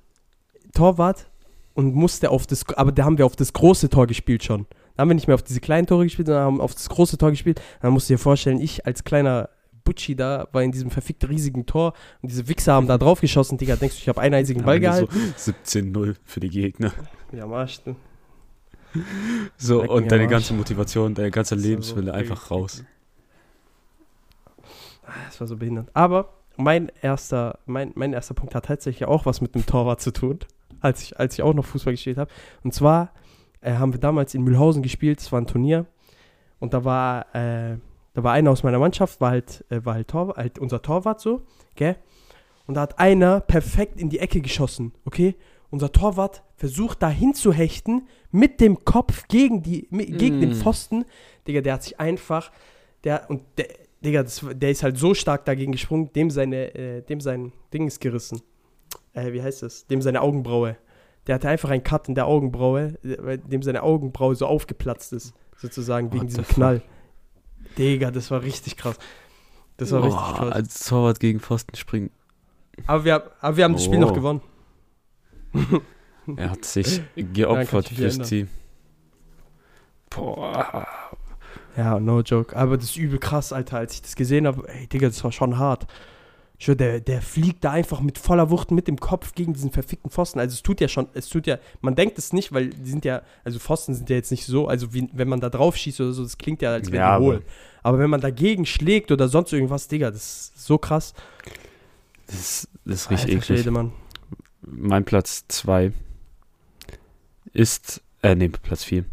Torwart und musste auf das, aber da haben wir auf das große Tor gespielt schon. Da haben wir nicht mehr auf diese kleinen Tore gespielt, sondern haben auf das große Tor gespielt. Dann musst du dir vorstellen, ich als kleiner Butchi da war in diesem verfickt riesigen Tor und diese Wichser haben da drauf geschossen, Digga. Denkst du, ich habe einen einzigen Ball gehalten? So 17-0 für die Gegner. Ja, Marsch. du. So, Leck mir und deine Arsch. ganze Motivation, deine ganze war so Lebenswille einfach raus. Das war so behindert. Aber mein erster, mein, mein erster Punkt hat tatsächlich auch was mit dem Torwart zu tun, als ich, als ich auch noch Fußball gespielt habe. Und zwar äh, haben wir damals in Mühlhausen gespielt, es war ein Turnier. Und da war, äh, da war einer aus meiner Mannschaft, war halt, äh, war halt, Torwart, halt unser Torwart so, gell? Und da hat einer perfekt in die Ecke geschossen, okay? Unser Torwart versucht da hinzuhechten mit dem Kopf gegen, die, mi- gegen den Mm. Pfosten. Digga, der hat sich einfach, der, und der, Digga, das, der ist halt so stark dagegen gesprungen, dem seine, äh, dem sein Ding ist gerissen. Äh, wie heißt das? Dem seine Augenbraue. Der hatte einfach einen Cut in der Augenbraue, äh, dem seine Augenbraue so aufgeplatzt ist, sozusagen, wegen diesem fuck? Knall. Digga, das war richtig krass. Das war richtig Oh, krass. als Torwart gegen Pfosten springen. Aber wir, aber wir haben das Spiel noch Oh. gewonnen. Er hat sich <laughs> geopfert fürs. Team. Boah. Ja, no joke. Aber das ist übel krass, Alter, als ich das gesehen habe. Ey, Digga, das war schon hart. Schwör, der, der fliegt da einfach mit voller Wucht mit dem Kopf gegen diesen verfickten Pfosten. Also es tut ja schon, es tut ja, man denkt es nicht, weil die sind ja, also Pfosten sind ja jetzt nicht so, also wie, wenn man da drauf schießt oder so, das klingt ja, als wäre Ja, die hohl. aber- wenn man dagegen schlägt oder sonst irgendwas, Digga, das ist so krass. Das ist, das ist richtig Alter eklig. Schwede. Mein Platz 2 ist, äh, nee, Platz 4.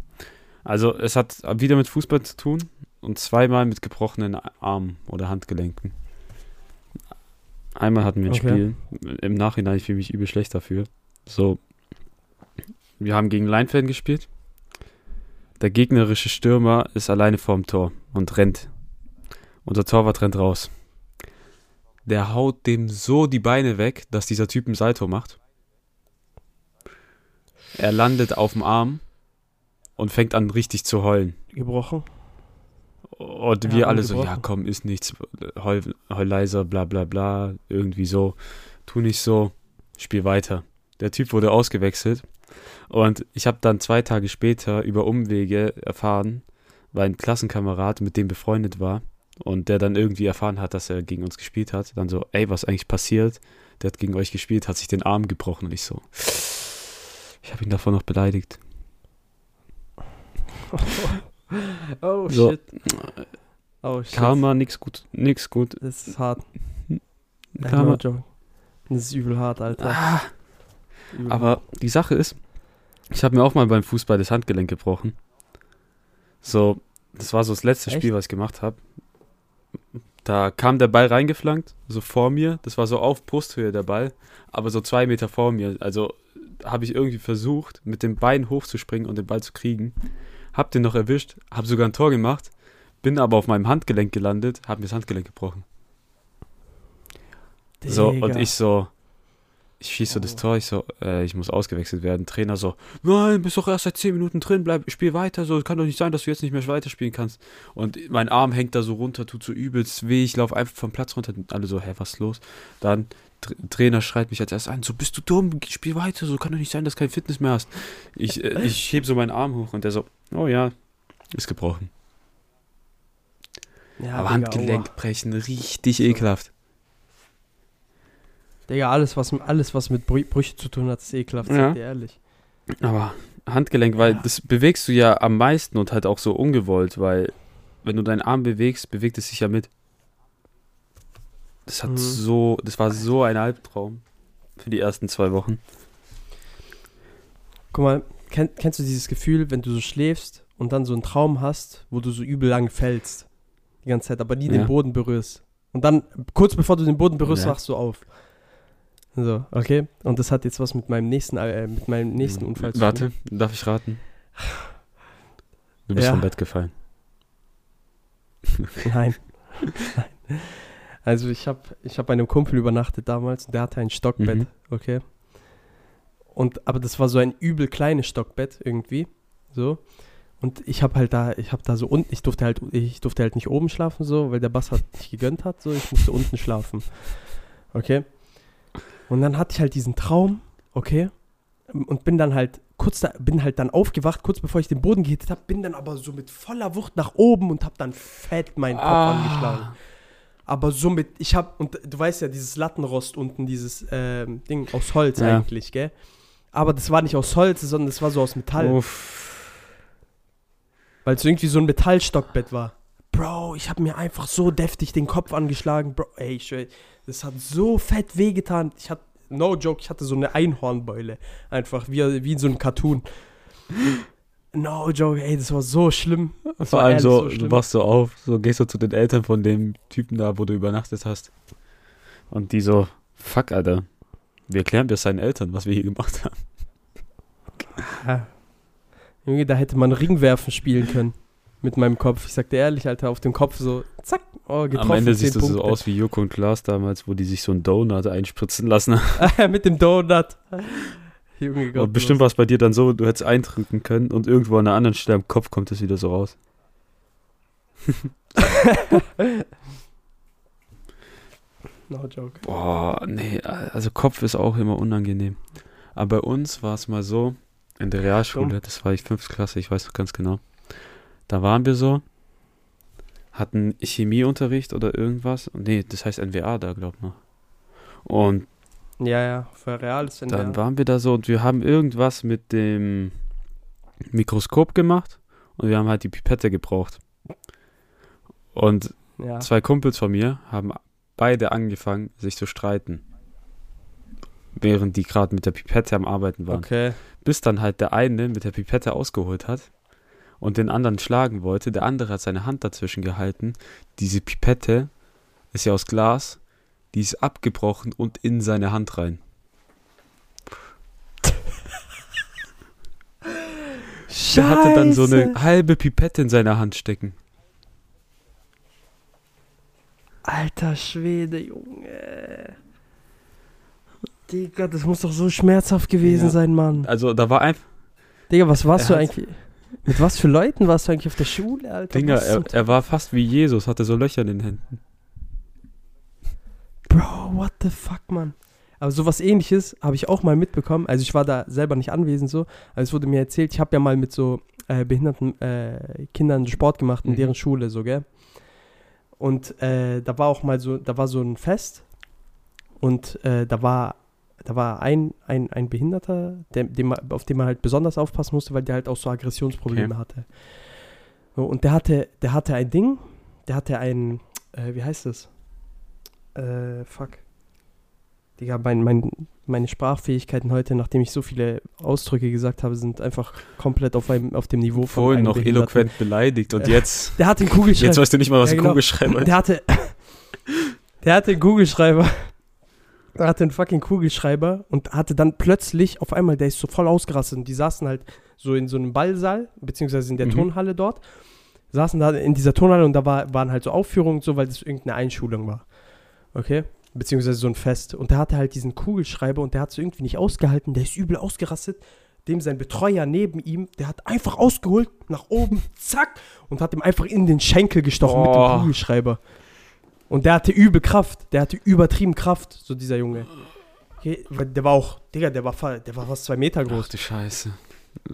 Also, es hat wieder mit Fußball zu tun und zweimal mit gebrochenen Armen oder Handgelenken. Einmal hatten wir ein Okay. Spiel, im Nachhinein ich fühle mich übel schlecht dafür. So, wir haben gegen Leinfelden gespielt. Der gegnerische Stürmer ist alleine vorm Tor und rennt. Unser Torwart rennt raus. Der haut dem so die Beine weg, dass dieser Typ ein Salto macht. Er landet auf dem Arm und fängt an richtig zu heulen. Gebrochen. Und Ja, wir alle so, ja komm, ist nichts, heul, heul leiser, bla bla bla, irgendwie so, tu nicht so, spiel weiter. Der Typ wurde ausgewechselt und ich habe dann zwei Tage später über Umwege erfahren, weil ein Klassenkamerad mit dem befreundet war und der dann irgendwie erfahren hat, dass er gegen uns gespielt hat, dann so, ey, was eigentlich passiert? Der hat gegen euch gespielt, hat sich den Arm gebrochen und ich so, ich habe ihn davon noch beleidigt. <laughs> Oh So. shit. Oh shit. Karma, nix gut, nix gut. Das ist hart. No Karma. joke. Das ist übel hart, Alter. Ah, Übel Aber die Sache ist, ich habe mir auch mal beim Fußball das Handgelenk gebrochen. So, das war so das letzte Echt? Spiel, was ich gemacht habe. Da kam der Ball reingeflankt, so vor mir. Das war so auf Brusthöhe der Ball, aber so zwei Meter vor mir. Also habe ich irgendwie versucht, mit dem Bein hochzuspringen und den Ball zu kriegen. Hab den noch erwischt, hab sogar ein Tor gemacht, bin aber auf meinem Handgelenk gelandet, hab mir das Handgelenk gebrochen. So, und Digga. ich so, ich schieße so das Tor, ich so, äh, ich muss ausgewechselt werden. Trainer so, nein, bist doch erst seit 10 Minuten drin, bleib, spiel weiter, so, kann doch nicht sein, dass du jetzt nicht mehr weiterspielen kannst. Und mein Arm hängt da so runter, tut so übelst weh, ich laufe einfach vom Platz runter, und alle so, hä, was ist los? Dann, Trainer schreit mich als erstes an, so, bist du dumm, spiel weiter, so, kann doch nicht sein, dass du kein Fitness mehr hast. Ich, äh, <laughs> ich heb so meinen Arm hoch und der so, oh ja, ist gebrochen. ja, Aber Digga, Handgelenk brechen, richtig ekelhaft. aua. Digga, alles was, alles, was mit Brü Brüche zu tun hat, ist ekelhaft, Ja. dir ehrlich. Aber Handgelenk, weil Ja. das bewegst du ja am meisten und halt auch so ungewollt, weil wenn du deinen Arm bewegst, bewegt es sich ja mit. Das hat Mhm. so, das war so ein Albtraum für die ersten zwei Wochen. Guck mal, kenn, kennst du dieses Gefühl, wenn du so schläfst und dann so einen Traum hast, wo du so übel lang fällst? Die ganze Zeit, aber nie Ja. den Boden berührst. Und dann, kurz bevor du den Boden berührst, Ja. wachst du auf. So, okay? Und das hat jetzt was mit meinem nächsten, äh, mit meinem nächsten Unfall zu tun. Warte, darf ich raten? Du bist Ja. vom Bett gefallen. Nein. <laughs> Nein. Also ich habe ich hab bei einem Kumpel übernachtet damals und der hatte ein Stockbett, Mhm. okay? Und aber das war so ein übel kleines Stockbett irgendwie, so. Und ich habe halt da, ich habe da so unten, ich durfte halt, ich durfte halt nicht oben schlafen so, weil der Bass hat nicht gegönnt hat, so. Ich musste unten schlafen, okay? Und dann hatte ich halt diesen Traum, okay? Und bin dann halt kurz da, bin halt dann aufgewacht, kurz bevor ich den Boden gehittet habe, bin dann aber so mit voller Wucht nach oben und habe dann fett meinen Kopf angeschlagen. Aber so mit, ich hab, und du weißt ja, dieses Lattenrost unten, dieses ähm, Ding aus Holz Ja. eigentlich, gell? Aber das war nicht aus Holz, sondern das war so aus Metall, Uff. weil es irgendwie so ein Metallstockbett war. Bro, ich habe mir einfach so deftig den Kopf angeschlagen, Bro, ey, ich das hat so fett wehgetan. Ich hatte, no joke, ich hatte so eine Einhornbeule, einfach wie, wie in so einem Cartoon. No joke, ey, das war so schlimm. Das Vor allem ehrlich so, du wachst so auf, so gehst du zu den Eltern von dem Typen da, wo du übernachtet hast. Und die so, fuck, Alter. Wir erklären das seinen Eltern, was wir hier gemacht haben. Junge, da hätte man Ringwerfen spielen können. Mit meinem Kopf. Ich sag dir ehrlich, Alter, auf dem Kopf so, zack, oh, getroffen. Am Ende 10 siehst du so aus wie Joko und Klaas damals, wo die sich so einen Donut einspritzen lassen. <laughs> Mit dem Donut. <laughs> Junge Gott. und bestimmt war es bei dir dann so, du hättest eindrücken können und irgendwo an einer anderen Stelle am Kopf kommt es wieder so raus. <laughs> No joke. Boah, nee, also Kopf ist auch immer unangenehm. Aber bei uns war es mal so, in der Realschule, das war ich fünfte Klasse, ich weiß noch ganz genau. Da waren wir so, hatten Chemieunterricht oder irgendwas. Nee, das heißt NWA da, glaub noch. Und Ja, ja, für Real in dann waren wir da so und wir haben irgendwas mit dem Mikroskop gemacht und wir haben halt die Pipette gebraucht. Und Ja. zwei Kumpels von mir haben beide angefangen, sich zu streiten. Während die gerade mit der Pipette am Arbeiten waren. Okay. Bis dann halt der eine mit der Pipette ausgeholt hat und den anderen schlagen wollte. Der andere hat seine Hand dazwischen gehalten. Diese Pipette ist ja aus Glas. Die ist abgebrochen und in seine Hand rein. Der hatte dann so eine halbe Pipette in seiner Hand stecken. Alter Schwede, Junge. Digga, das muss doch so schmerzhaft gewesen Ja. sein, Mann. Also da war einfach, Digga, was warst du eigentlich? Mit was für Leuten warst du eigentlich auf der Schule, Alter? Dinger, Was er, er war fast wie Jesus, hatte so Löcher in den Händen. Bro, what the fuck, Mann? Aber sowas ähnliches habe ich auch mal mitbekommen. Also ich war da selber nicht anwesend so, aber es wurde mir erzählt, ich habe ja mal mit so äh, behinderten äh, Kindern Sport gemacht in Mhm. deren Schule, so, gell? Und äh, da war auch mal so, da war so ein Fest und äh, da war da war ein, ein, ein Behinderter, der, dem, auf den man halt besonders aufpassen musste, weil der halt auch so Aggressionsprobleme Okay. hatte. So, und der hatte, der hatte ein Ding, der hatte ein, äh, wie heißt das? Äh, fuck. Digga, mein, mein, meine Sprachfähigkeiten heute, nachdem ich so viele Ausdrücke gesagt habe, sind einfach komplett auf, einem, auf dem Niveau von Vorhin noch eloquent beleidigt und jetzt, <laughs> Der hatte einen Kugelschreiber. jetzt weißt du nicht mal, was Ja, ein genau. Kugelschreiber ist. Der hatte, <laughs> der hatte einen Kugelschreiber. Er hatte einen fucking Kugelschreiber und hatte dann plötzlich auf einmal, der ist so voll ausgerastet und die saßen halt so in so einem Ballsaal, beziehungsweise in der Mhm. Turnhalle dort, saßen da in dieser Turnhalle und da war, waren halt so Aufführungen und so, weil das irgendeine Einschulung war. Okay? Beziehungsweise so ein Fest. Und der hatte halt diesen Kugelschreiber und der hat es irgendwie nicht ausgehalten, der ist übel ausgerastet. Dem sein Betreuer neben ihm, der hat einfach ausgeholt, nach oben, zack, und hat ihm einfach in den Schenkel gestochen mit Oh. dem Kugelschreiber. Und der hatte übel Kraft, der hatte übertrieben Kraft, so dieser Junge. Okay, weil der war auch, Digga, der war, der war fast zwei Meter groß. Ach du Scheiße.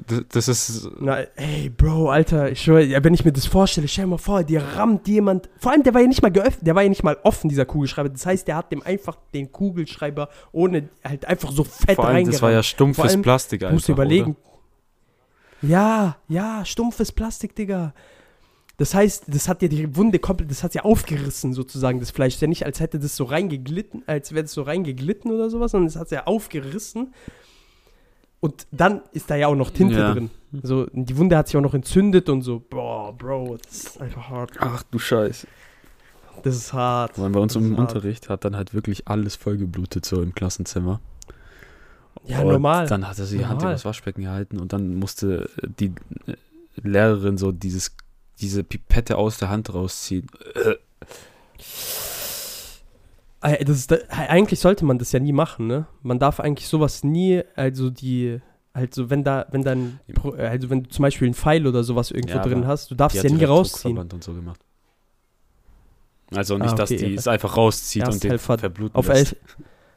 Das, das ist. Na, ey, Bro, Alter, ich ja, wenn ich mir das vorstelle, stell dir mal vor, dir rammt jemand. Vor allem, der war ja nicht mal geöffnet, der war ja nicht mal offen, dieser Kugelschreiber. Das heißt, der hat dem einfach den Kugelschreiber ohne, halt einfach so fett Vor allem, reingerammt. das war ja stumpfes allem, Plastik Du einfach. musst dir überlegen. Ja, ja, stumpfes Plastik, Digga. Das heißt, das hat ja die Wunde komplett, das hat ja aufgerissen sozusagen, das Fleisch. Ist ja nicht, als hätte das so reingeglitten, als wäre das so reingeglitten oder sowas, sondern es hat ja aufgerissen. Und dann ist da ja auch noch Tinte Ja. drin. So, die Wunde hat sich auch noch entzündet und so. Boah, Bro, das ist einfach hart. Ach du Scheiße. Das ist hart. Weil bei uns Das im hart. Unterricht hat dann halt wirklich alles vollgeblutet, so im Klassenzimmer. Ja, Und normal. Dann hat er sie die Hand übers Waschbecken gehalten und dann musste die äh, Lehrerin so dieses, diese Pipette aus der Hand rausziehen. Äh, Das eigentlich sollte man das ja nie machen, ne? Man darf eigentlich sowas nie, also die, also wenn da, wenn dann, äh, also wenn du zum Beispiel einen Pfeil oder sowas irgendwo Ja, drin hast, du darfst die ja nie rausziehen. Und so gemacht. Also nicht, Ah, dass okay, die ja. es einfach rauszieht und den verbluten Auf, lässt.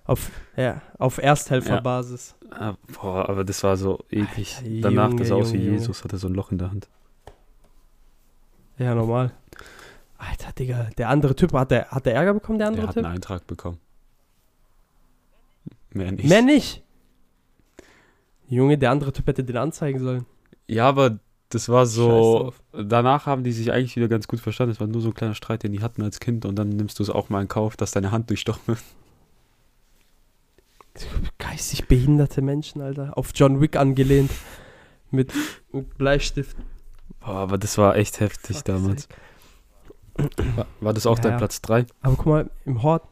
Auf, ja, auf Ersthelferbasis. Ah, Boah, aber das war so eklig. Alter, Danach Junge, das aus wie. Jesus, hatte so ein Loch in der Hand. Ja. normal. Alter, Digga, der andere Typ, hat der, hat der Ärger bekommen, der andere Der hat Typ? einen Eintrag bekommen. Mehr nicht. Mehr nicht. Junge, der andere Typ hätte den anzeigen sollen. Ja, aber das war so. Danach haben die sich eigentlich wieder ganz gut verstanden. Es war nur so ein kleiner Streit, den die hatten als Kind und dann nimmst du es auch mal in Kauf, dass deine Hand durchstochen wird. Geistig behinderte Menschen, Alter. Auf John Wick angelehnt. Mit, mit Bleistift. Boah, aber das war echt heftig Fuck, damals. War, war das auch Ja, dein. Platz 3? Aber guck mal, im Hort.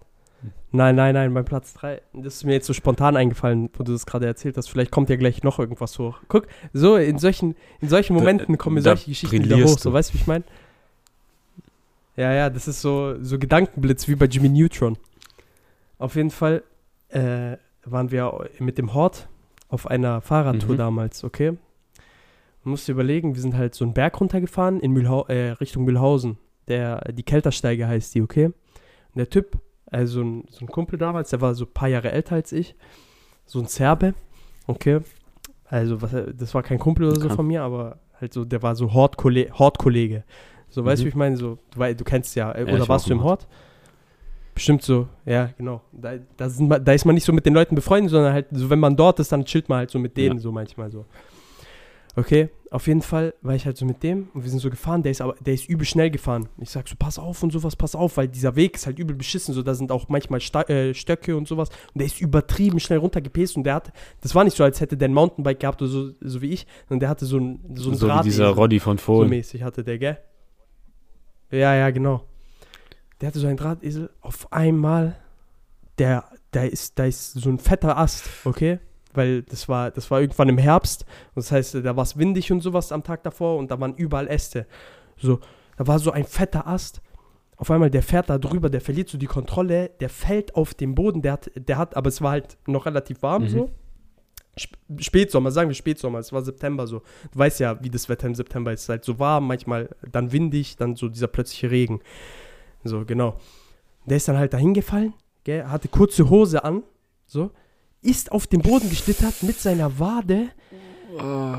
Nein, nein, nein, mein Platz 3. Das ist mir jetzt so spontan eingefallen, wo du das gerade erzählt hast. Vielleicht kommt ja gleich noch irgendwas hoch. Guck, so in solchen, in solchen Momenten kommen mir solche Geschichten wieder hoch. So, weißt du, wie ich meine? Ja, ja, das ist so, so Gedankenblitz wie bei Jimmy Neutron. Auf jeden Fall äh, waren wir mit dem Hort auf einer Fahrradtour Mhm. damals, okay? Man muss dir überlegen, wir sind halt so einen Berg runtergefahren in Mühlhau äh, Richtung Mühlhausen. Der, die Keltersteige heißt die, okay? Und der Typ, also ein, so ein Kumpel damals, der war so ein paar Jahre älter als ich, so ein Serbe, okay? Also, was, das war kein Kumpel oder so von mir, aber halt so, der war so Hortkolle- Hortkollege. So, weißt du, Mhm. wie ich meine? So, du, wei- du kennst ja, äh, Ja, oder war warst du im im Hort? Bestimmt so, ja, genau. Da, da, sind, da ist man nicht so mit den Leuten befreundet, sondern halt, so wenn man dort ist, dann chillt man halt so mit denen, Ja. so manchmal so. Okay, auf jeden Fall war ich halt so mit dem und wir sind so gefahren, der ist aber, der ist übel schnell gefahren. Ich sag so, pass auf und sowas, pass auf, weil dieser Weg ist halt übel beschissen, so da sind auch manchmal Sta äh, Stöcke und sowas und der ist übertrieben schnell runtergepest und der hat, das war nicht so, als hätte der ein Mountainbike gehabt oder so, so wie ich, sondern der hatte so ein, so ein So wie Drahtesel. dieser Roddy von So vorhin. mäßig hatte der, gell? Ja, ja, genau. Der hatte so einen Drahtesel. Auf einmal, der, da ist, da ist so ein fetter Ast, okay? Weil das war, das war irgendwann im Herbst. Und das heißt, da war es windig und sowas am Tag davor und da waren überall Äste. So, da war so ein fetter Ast. Auf einmal, der fährt da drüber, der verliert so die Kontrolle, der fällt auf den Boden, der hat, der hat, aber es war halt noch relativ warm Mhm. so. Sp Spätsommer, sagen wir Spätsommer, es war September so. Du weißt ja, wie das Wetter im September ist. Halt so warm, manchmal dann windig, dann so dieser plötzliche Regen. So, genau. Der ist dann halt dahin gefallen, gell, hatte kurze Hose an, so, ist auf den Boden geschlittert mit seiner Wade,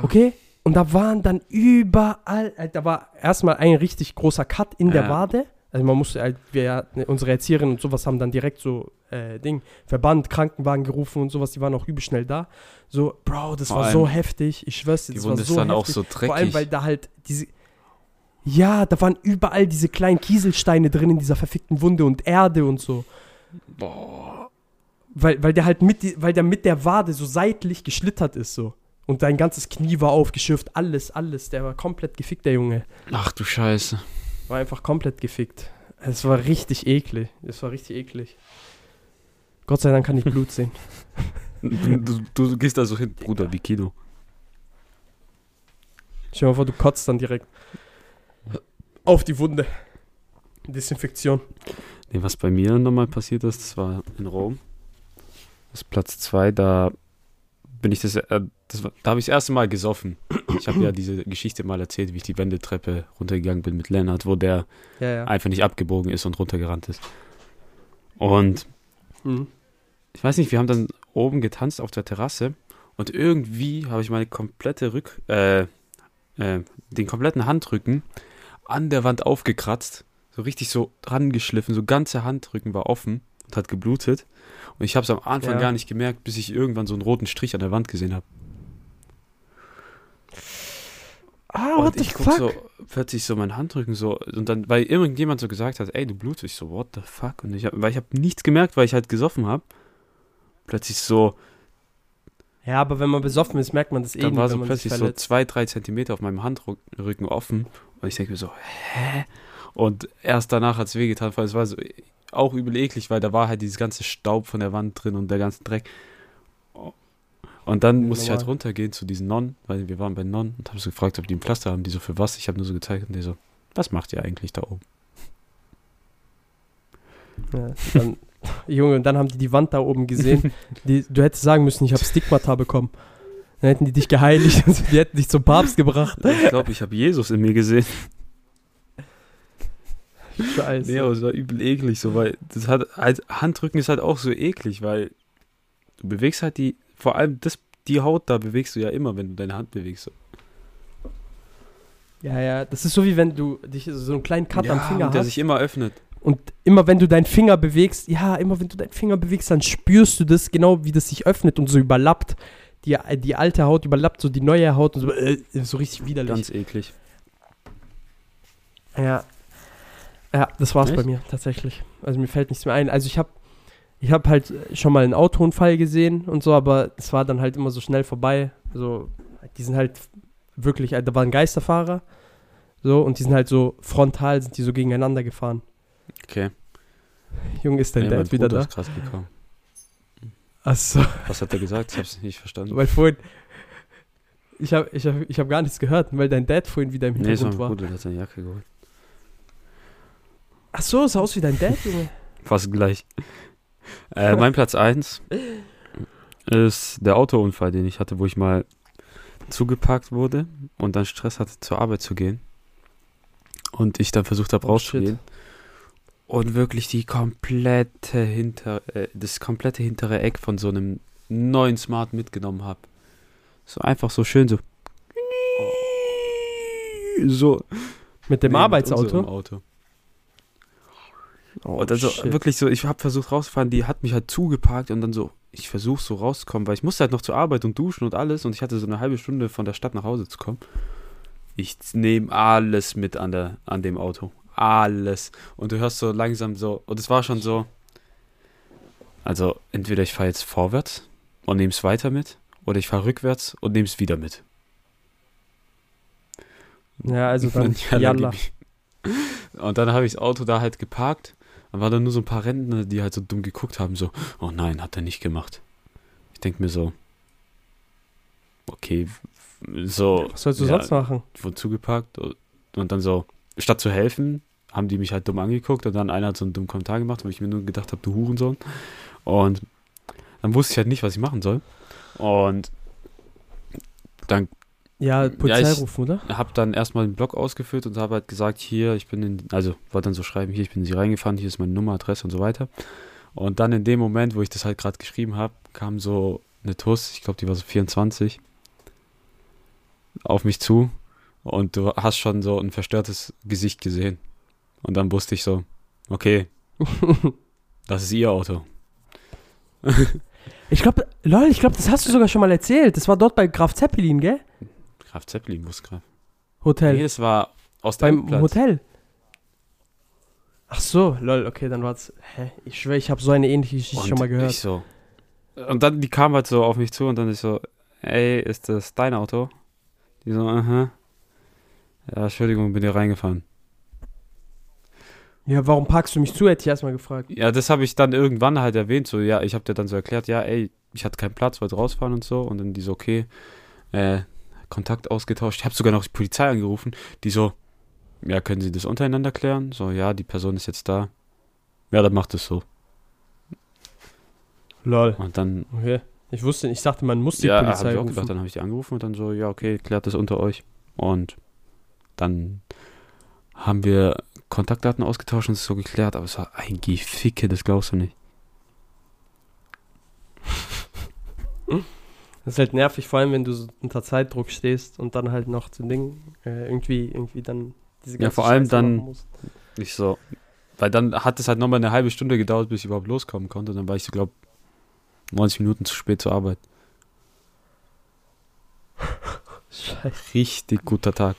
okay? Und da waren dann überall, äh, da war erstmal ein richtig großer Cut in der Ja. Wade. Also man musste halt, wir, unsere Erzieherin und sowas haben dann direkt so, äh, Ding, Verband, Krankenwagen gerufen und sowas, die waren auch übel schnell da. So, Bro, das Vor war so heftig, ich schwör's dir, Die das war Wunde ist so dann auch heftig. so Vor allem, weil dreckig. da halt diese. Ja, da waren überall diese kleinen Kieselsteine drin in dieser verfickten Wunde und Erde und so. Boah. Weil, weil der halt mit, weil der mit der Wade so seitlich geschlittert ist so. Und dein ganzes Knie war aufgeschürft, alles, alles. Der war komplett gefickt, der Junge. Ach du Scheiße. War einfach komplett gefickt. Es war richtig eklig. Es war richtig eklig. Gott sei Dank kann ich Blut sehen. Du, <laughs> du, du gehst da so hin, Bruder, wie Kino. Stell dir mal vor, du kotzt dann direkt auf die Wunde. Desinfektion. Nee, was bei mir nochmal passiert ist, das war in Rom. Ist Platz 2, da bin ich das, äh, das da habe ich das erste Mal gesoffen. Ich habe ja diese Geschichte mal erzählt, wie ich die Wendetreppe runtergegangen bin mit Lennart, wo der Ja, ja. einfach nicht abgebogen ist und runtergerannt ist. Und Mhm. ich weiß nicht, wir haben dann oben getanzt auf der Terrasse und irgendwie habe ich meine komplette Rück, äh, äh, den kompletten Handrücken an der Wand aufgekratzt, so richtig so dran geschliffen, so ganze Handrücken war offen und hat geblutet. Und ich habe es am Anfang Ja. gar nicht gemerkt, bis ich irgendwann so einen roten Strich an der Wand gesehen habe. Ah, und what the ich guck fuck? so plötzlich so mein Handrücken so und dann, weil irgendjemand so gesagt hat, ey, du blutest, ich so, what the fuck? Und ich hab, weil ich habe nichts gemerkt, weil ich halt gesoffen habe. Plötzlich so, Ja, aber wenn man besoffen ist, merkt man das eh dann war wenn so man plötzlich so zwei, drei Zentimeter auf meinem Handrücken offen und ich denke mir so, hä? Und erst danach hat es wehgetan, weil es war so auch übel eklig, weil da war halt dieses ganze Staub von der Wand drin und der ganze Dreck. Und dann Ja, musste ich halt runtergehen zu diesen Nonnen, weil wir waren bei Nonnen und haben so gefragt, ob die ein Pflaster haben, die so für was. Ich habe nur so gezeigt und die so, was macht ihr eigentlich da oben? Ja, dann, <laughs> Junge, und dann haben die die Wand da oben gesehen. <laughs> Die, du hättest sagen müssen, ich habe Stigmata bekommen. Dann hätten die dich geheiligt, <laughs> also die hätten dich zum Papst gebracht. Ich glaube, ich habe Jesus in mir gesehen. <laughs> Scheiße. Nee, aber es war übel eklig, so, weil das hat, halt, Handrücken ist halt auch so eklig, weil du bewegst halt die, vor allem das, die Haut da bewegst du ja immer, wenn du deine Hand bewegst. So. Ja, ja, das ist so wie wenn du dich so einen kleinen Cut am Finger und der hast. sich immer öffnet. Und immer wenn du deinen Finger bewegst, ja, immer wenn du deinen Finger bewegst, dann spürst du das genau, wie das sich öffnet und so überlappt. Die, die alte Haut überlappt so die neue Haut und so, äh, so richtig widerlich. Ganz eklig. Ja. Ja, das war's Echt? bei mir tatsächlich. Also mir fällt nichts mehr ein. Also ich habe ich habe halt schon mal einen Autounfall gesehen und so, aber es war dann halt immer so schnell vorbei. So, die sind halt wirklich, da war ein Geisterfahrer. So, und die sind halt so frontal, sind die so gegeneinander gefahren. Okay. Junge, ist dein Ja, Dad wieder Bruder da? ist krass gekommen. Achso, Was hat er gesagt? Ich hab's nicht verstanden. weil vorhin. Ich habe ich hab, ich hab gar nichts gehört, weil dein Dad vorhin wieder im Nee, war Hintergrund mein war. Bruder, der hat seine Jacke geholt. Achso, sah aus wie dein Dad, Junge. Fast gleich. Äh, mein Platz 1 ist der Autounfall, den ich hatte, wo ich mal zugepackt wurde und dann Stress hatte, zur Arbeit zu gehen. Und ich dann versucht habe, Oh, rauszugehen. Und wirklich die komplette hinter, äh, das komplette hintere Eck von so einem neuen Smart mitgenommen habe. So einfach so schön so. So. Mit dem Nee, mit Arbeitsauto. unserem Auto. Oh, Und also shit. wirklich so, ich habe versucht rauszufahren, die hat mich halt zugeparkt und dann so, ich versuche so rauszukommen, weil ich musste halt noch zur Arbeit und duschen und alles und ich hatte so eine halbe Stunde von der Stadt nach Hause zu kommen. Ich nehme alles mit an, der, an dem Auto. Alles. Und du hörst so langsam so, und es war schon so, also entweder ich fahre jetzt vorwärts und nehme es weiter mit oder ich fahre rückwärts und nehme es wieder mit. Ja, also <laughs> dann, Ja, Yalla. gib ich. Und dann habe ich das Auto da halt geparkt. Dann waren da nur so ein paar Rentner, die halt so dumm geguckt haben, so, oh nein, hat er nicht gemacht. Ich denke mir so, okay, so, Was sollst du ja, sonst machen? wurde zugeparkt und und dann so, statt zu helfen, haben die mich halt dumm angeguckt und dann einer hat so einen dummen Kommentar gemacht, wo ich mir nur gedacht habe, du Hurensohn. Und dann wusste ich halt nicht, was ich machen soll. Und dann Ja, Polizei ich- rufen, oder? habe dann erstmal den Blog ausgefüllt und habe halt gesagt, hier, ich bin in, also wollte dann so schreiben, hier, ich bin in sie reingefahren, hier ist meine Nummer, Adresse und so weiter. Und dann in dem Moment, wo ich das halt gerade geschrieben habe, kam so eine TUS, ich glaube, die war so 24, auf mich zu und du hast schon so ein verstörtes Gesicht gesehen. Und dann wusste ich so, okay, <laughs> das ist ihr Auto. Ich glaube, lol, ich glaube, das hast du sogar schon mal erzählt. Das war dort bei Graf Zeppelin, gell? Graf Zeppelin muss Graf. Hotel. Nee, das war aus Beim dem Hotel. Ach so, lol, okay, dann war's. Hä? Ich schwöre, ich habe so eine ähnliche Geschichte Und schon mal gehört. Ich so. Und dann, die kam halt so auf mich zu und dann ich so, ey, ist das dein Auto? Die so, aha. Ja, Entschuldigung, bin hier reingefahren. Ja, warum parkst du mich zu, hätte ich erstmal gefragt. Ja, das habe ich dann irgendwann halt erwähnt. So, ja, ich habe dir dann so erklärt, ja, ey, ich hatte keinen Platz, wollte rausfahren und so. Und dann die so, okay, äh, Kontakt ausgetauscht. Ich habe sogar noch die Polizei angerufen, die so, ja, können Sie das untereinander klären? So, ja, die Person ist jetzt da. Ja, dann macht es so. Lol. Und dann, Okay. Ich wusste nicht, ich dachte, man muss die ja, habe Polizei ich auch rufen. gedacht, dann habe ich die angerufen und dann so, ja, okay, klärt das unter euch. Und dann haben wir Kontaktdaten ausgetauscht und es ist so geklärt, aber es war ein Geficke, das glaubst du nicht. <laughs> Das ist halt nervig, vor allem wenn du so unter Zeitdruck stehst und dann halt noch zum Ding äh, irgendwie, irgendwie dann diese Ja, ganze vor allem Scheiße dann- machen musst. Nicht so. Weil dann hat es halt nochmal eine halbe Stunde gedauert, bis ich überhaupt loskommen konnte. Dann war ich so, glaube 90 Minuten zu spät zur Arbeit. <laughs> Scheiße. Richtig guter Tag.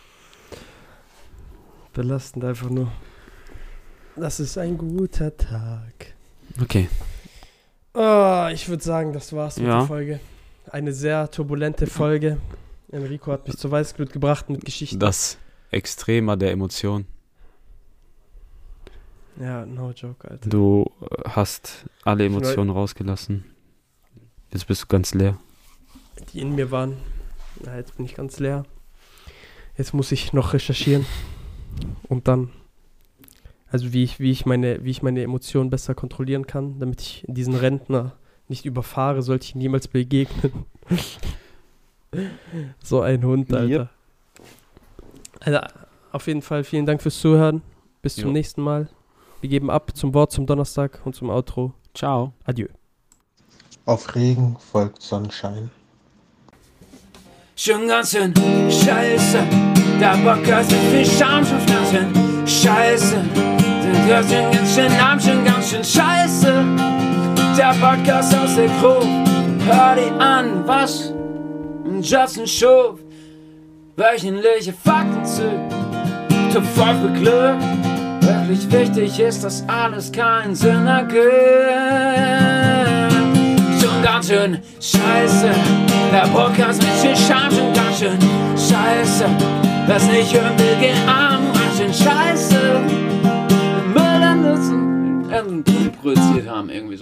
Belastend einfach nur. Das ist ein guter Tag. Okay. Oh, ich würde sagen, das war's mit Ja. der Folge. Eine sehr turbulente Folge. Enrico hat mich zu Weißglut gebracht mit Geschichten. Das Extremer der Emotionen. Ja, no joke, Alter. Du äh, hast alle Emotionen rausgelassen. Jetzt bist du ganz leer. Die in mir waren. Ja, jetzt bin ich ganz leer. Jetzt muss ich noch recherchieren. Und dann. Also wie ich, wie ich meine, wie ich meine Emotionen besser kontrollieren kann, damit ich diesen Rentner nicht überfahre, sollte ich ihm niemals begegnen. so ein Hund, Alter. Yep. Also, auf jeden Fall vielen Dank fürs Zuhören. Bis zum Jo. nächsten Mal. Wir geben ab zum Wort zum Donnerstag und zum Outro. Ciao. Adieu. Auf Regen folgt Sonnenschein. Schon ganz schön scheiße. Der Bocker sind viel Scham schon ganz schön scheiße. Den hört schon ganz schön arm, schon ganz schön scheiße. Der Podcast aus der Crew, hör die an, was Justin schuf. Wöchentliche Fakten zu, zu voll für Glück. Wirklich wichtig ist, dass alles keinen Sinn ergibt schon ganz schön scheiße. Der Podcast mit viel Scham schon ganz schön scheiße. Wer's nicht hören will, geh arm, ganz schön scheiße. Müll an Nutzen, irgendwie produziert haben, irgendwie so.